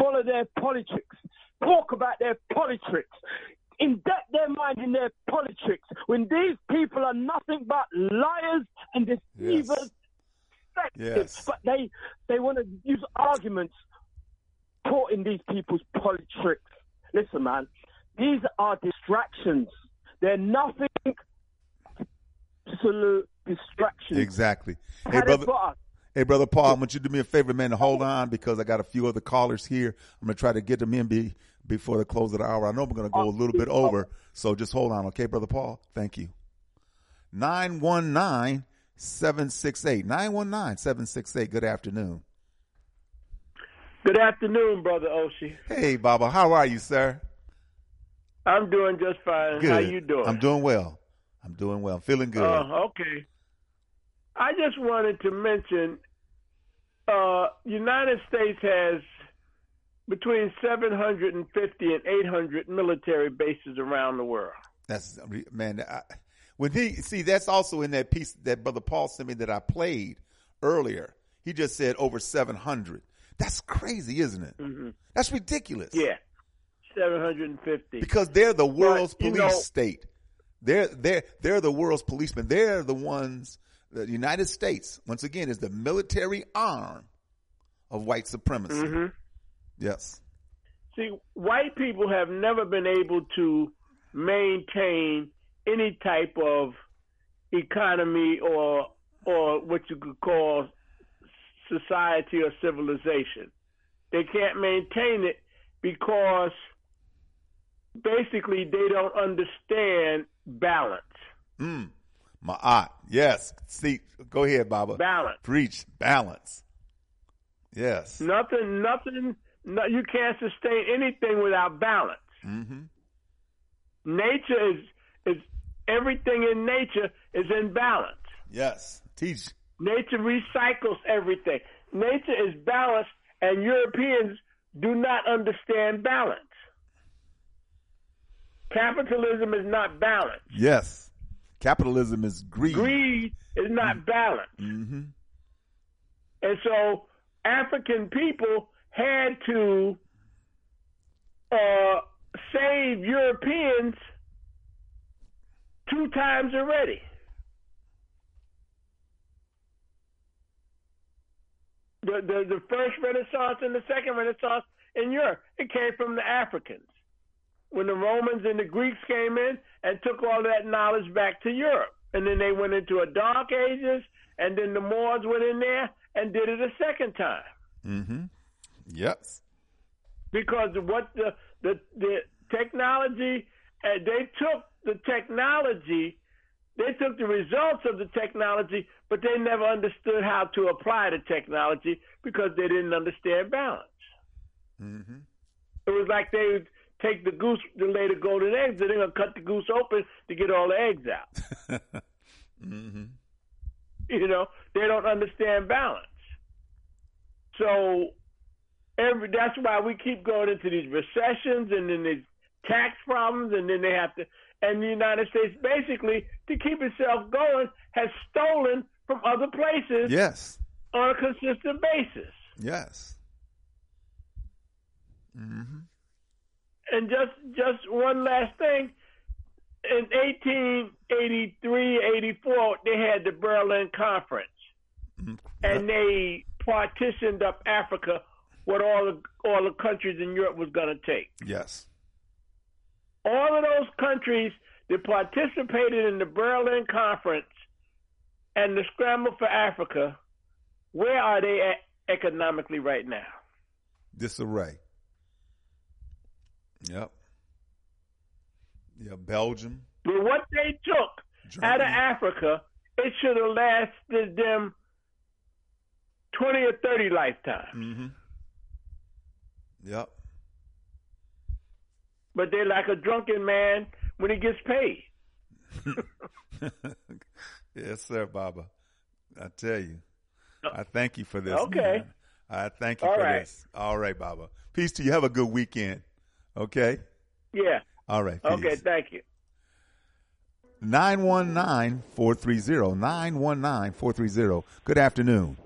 Speaker 11: follow their politics, talk about their politics, indebt their mind in their politics, when these people are nothing but liars and deceivers.
Speaker 4: Yes.
Speaker 11: But they they want to use arguments taught in these people's politics. Listen, man, these are distractions. They're nothing absolute distractions.
Speaker 4: Exactly. Hey, brother. Hey, brother Paul, I want you to do me a favor, man, to hold on because I got a few other callers here. I'm going to try to get them in be, before the close of the hour. I know we're going to go a little bit over, so just hold on, okay, brother Paul? Thank you. 919 768. 919 768. Good afternoon.
Speaker 12: Good afternoon, brother Oshi.
Speaker 4: Hey, Baba, how are you, sir?
Speaker 12: I'm doing just fine.
Speaker 4: Good.
Speaker 12: How you doing?
Speaker 4: I'm doing well. I'm doing well. Feeling good.
Speaker 12: Oh, okay. I just wanted to mention, uh, United States has between 750 and 800 military bases around the world.
Speaker 4: That's man. I, when he see, that's also in that piece that brother Paul sent me that I played earlier. He just said over seven hundred. That's crazy, isn't it?
Speaker 12: Mhm.
Speaker 4: That's ridiculous.
Speaker 12: Yeah, 750.
Speaker 4: Because they're the world's
Speaker 12: But,
Speaker 4: police
Speaker 12: know-
Speaker 4: state. They're they're they're the world's policemen. They're the ones. The United States, once again, is the military arm of white supremacy.
Speaker 12: Mhm.
Speaker 4: Yes.
Speaker 12: See, white people have never been able to maintain any type of economy or or what you could call society or civilization. They can't maintain it because basically they don't understand balance.
Speaker 4: Mm. Ma'at. Yes. See, go ahead, Baba.
Speaker 12: Balance.
Speaker 4: Preach. Balance. Yes.
Speaker 12: Nothing, nothing. No, you can't sustain anything without balance.
Speaker 4: Mm-hmm.
Speaker 12: Nature is is everything in nature is in balance.
Speaker 4: Yes. Teach.
Speaker 12: Nature recycles everything. Nature is balanced, and Europeans do not understand balance. Capitalism is not balanced.
Speaker 4: Yes. Capitalism is greed.
Speaker 12: Greed is not balanced.
Speaker 4: Mm-hmm.
Speaker 12: And so African people had to uh, save Europeans two times already. The, the the first Renaissance and the second Renaissance in Europe, it came from the Africans. When the Romans and the Greeks came in and took all that knowledge back to Europe, and then they went into a Dark Ages, and then the Moors went in there and did it a second time
Speaker 4: Mm-hmm. Yes.
Speaker 12: because what the the the technology uh, they took the technology they took the results of the technology but they never understood how to apply the technology because they didn't understand balance
Speaker 4: Mm-hmm.
Speaker 12: it was like they take the goose to lay the golden eggs and they're to cut the goose open to get all the eggs out
Speaker 4: mm-hmm.
Speaker 12: you know they don't understand balance so every that's why we keep going into these recessions and then these tax problems and then they have to and the United States basically to keep itself going has stolen from other places
Speaker 4: Yes.
Speaker 12: on a consistent basis.
Speaker 4: Yes. Mm-hmm.
Speaker 12: And just just one last thing. In 1883, 84, they had the Berlin Conference,
Speaker 4: Mm-hmm.
Speaker 12: and they partitioned up Africa, what all the all the countries in Europe was going to take.
Speaker 4: Yes.
Speaker 12: All of those countries that participated in the Berlin Conference and the scramble for Africa, where are they at economically right now?
Speaker 4: Disarray. Yep. Yeah, Belgium.
Speaker 12: But what they took out of Africa, it should have lasted them 20 or 30 lifetimes.
Speaker 4: Mm-hmm. Yep.
Speaker 12: But they're like a drunken man when he gets paid.
Speaker 4: yes, sir, Baba. I tell you. I thank you for this.
Speaker 12: Okay.
Speaker 4: man. I thank you
Speaker 12: All
Speaker 4: for
Speaker 12: right.
Speaker 4: this. All right, Baba. Peace to you. Have a good weekend. Okay?
Speaker 12: Yeah.
Speaker 4: All right. Peace.
Speaker 12: Okay, thank you.
Speaker 4: 919 430. 919 430. Good afternoon.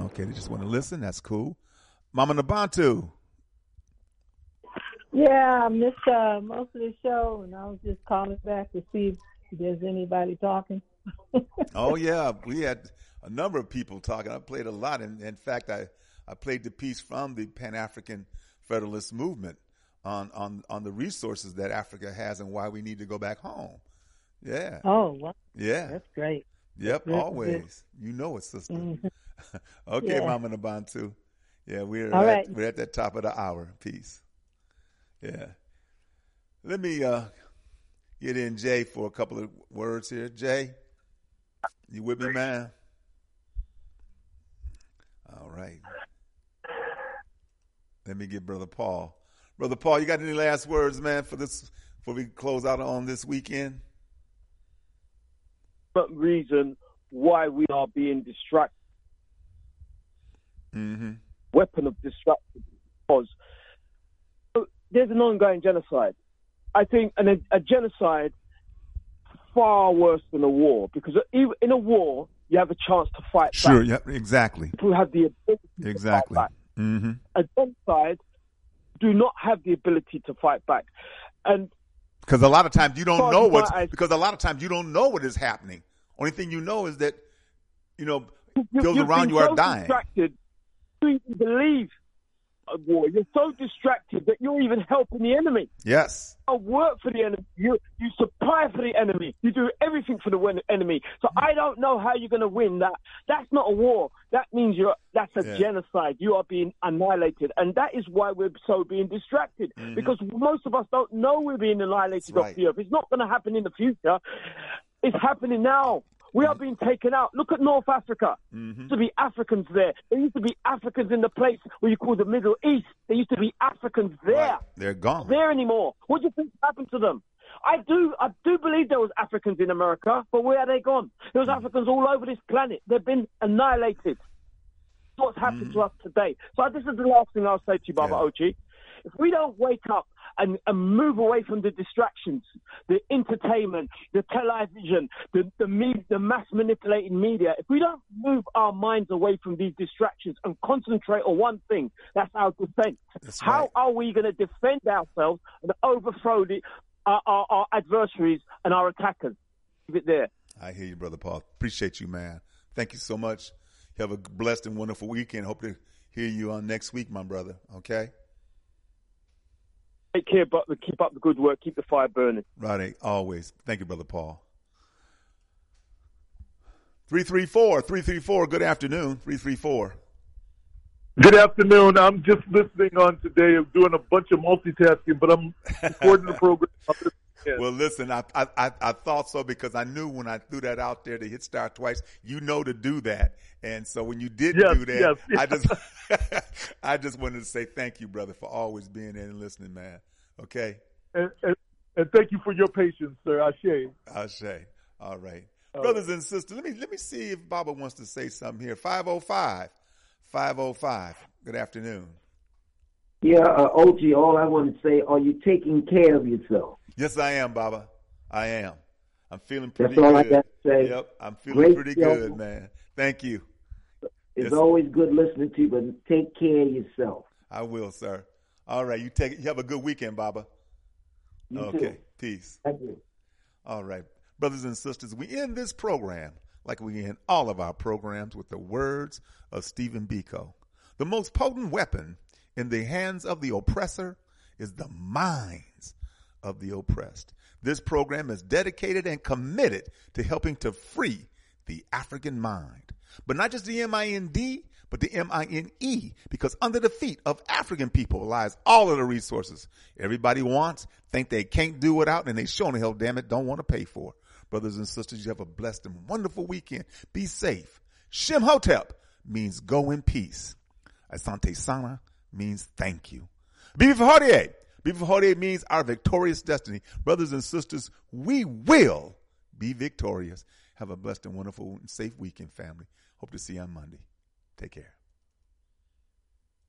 Speaker 4: Okay, they just want to listen. That's cool. Mama Nabantu.
Speaker 13: Yeah, I missed uh, most of the show, and I was just calling back to see if there's anybody talking.
Speaker 4: Oh yeah, we had a number of people talking. I played a lot, and in fact, I I played the piece from the Pan African Federalist Movement on on on the resources that Africa has and why we need to go back home. Yeah.
Speaker 13: Oh, wow.
Speaker 4: Yeah.
Speaker 13: That's great.
Speaker 4: Yep,
Speaker 13: Good, good.
Speaker 4: always. You know it, sister.
Speaker 13: Mhm.
Speaker 4: okay,
Speaker 13: Yeah.
Speaker 4: Mama Nabantu. Yeah, we're
Speaker 13: All
Speaker 4: at,
Speaker 13: right.
Speaker 4: we're at that top of the hour. Peace. Yeah. Let me uh get in Jay for a couple of words here. Jay, you with me, man? All right. Let me get Brother Paul. Brother Paul, you got any last words, man, for this before we close out on this weekend?
Speaker 11: But reason why we are being distracted,
Speaker 4: Mm-hmm.
Speaker 11: weapon of distraction, because there's an ongoing genocide. I think an, a genocide far worse than a war because in a war you have a chance to fight
Speaker 4: Sure,
Speaker 11: back.
Speaker 4: yeah, exactly.
Speaker 11: People have the ability to
Speaker 4: Exactly.
Speaker 11: fight back.
Speaker 4: Mm-hmm.
Speaker 11: A genocide do not have the ability to fight back, and
Speaker 4: Because a lot of times you don't know what's
Speaker 11: eyes.
Speaker 4: because a lot of times you don't know what is happening. Only thing you know is that you know
Speaker 11: you-
Speaker 4: those around you are
Speaker 11: so
Speaker 4: dying.
Speaker 11: You believe war. You're so distracted that you're even helping the enemy.
Speaker 4: Yes.
Speaker 11: You work for the enemy. You you supply for the enemy. You do everything for the enemy. So I don't know how you're going to win that. That's not a war. That means you're that's a
Speaker 14: Yeah.
Speaker 11: genocide. You are being annihilated, and that is why we're so being distracted
Speaker 4: Mm-hmm.
Speaker 11: because most of us don't know we're being annihilated off the earth. It's not going to happen in the future. It's happening now. We are being taken out. Look at North Africa.
Speaker 4: Mm-hmm.
Speaker 11: There used to be Africans there. There used to be Africans in the place where you call the Middle East. There used to be Africans there.
Speaker 4: They're gone.
Speaker 11: There anymore. What do you think happened to them? I do, I do believe there was Africans in America, but where are they gone? There was Africans all over this planet. They've been annihilated. What's happened to us today? So this is the last thing I'll say to you, Baba Oshi. If we don't wake up and, and move away from the distractions, the entertainment, the television, the the, me, the mass manipulating media, if we don't move our minds away from these distractions and concentrate on one thing, that's our defense. How are we going to defend ourselves and overthrow the, our, our, our adversaries and our attackers? Leave it there.
Speaker 4: I hear you, brother Paul. Appreciate you, man. Thank you so much. Have a blessed and wonderful weekend. Hope to hear you on next week, my brother. Okay.
Speaker 11: Take care, but keep up the good work. Keep the fire burning.
Speaker 4: Right, always. Thank you, brother Paul. 334, 334, good afternoon. 334.
Speaker 14: Good afternoon. I'm just listening on today. I'm doing a bunch of multitasking, but I'm recording the program.
Speaker 4: Well, listen, I, I I I thought so because I knew when I threw that out there to hit star twice, you know to do that, and so when you did
Speaker 14: Yes,
Speaker 4: do that,
Speaker 14: yes, yes.
Speaker 4: I just I just wanted to say thank you, brother, for always being there and listening, man. Okay,
Speaker 14: And, and, and thank you for your patience, sir. Ashe.
Speaker 4: Ashe. All right,
Speaker 14: All
Speaker 4: brothers and sisters, let me let me see if Baba wants to say something here. 505, 505. Good afternoon.
Speaker 15: Yeah, uh, OG, all I want to say, are you taking care of yourself?
Speaker 4: Yes, I am, Baba. I am. I'm feeling pretty
Speaker 15: That's all I
Speaker 4: good.
Speaker 15: got to say.
Speaker 4: Yep, I'm feeling
Speaker 15: Great
Speaker 4: pretty
Speaker 15: show.
Speaker 4: good, man. Thank you.
Speaker 15: It's always good listening to you, but take care of yourself.
Speaker 4: I will, sir. All right, you take. You have a good weekend, Baba.
Speaker 15: You
Speaker 4: okay,
Speaker 15: too.
Speaker 4: peace.
Speaker 15: Thank you.
Speaker 4: All right, brothers and sisters, we end this program like we end all of our programs with the words of Stephen Biko. The most potent weapon in the hands of the oppressor is the minds of the oppressed. This program is dedicated and committed to helping to free the African mind. But not just the M-I-N-D, but the M-I-N-E, because under the feet of African people lies all of the resources everybody wants, think they can't do without, and they sure the hell, damn it, don't want to pay for. Brothers and sisters, you have a blessed and wonderful weekend. Be safe. Shem Hotep means go in peace. Asante Sana means thank you. Bibi Fahodier. Bibi Fahodier means our victorious destiny. Brothers and sisters, we will be victorious. Have a blessed and wonderful and safe weekend, family. Hope to see you on Monday. Take care.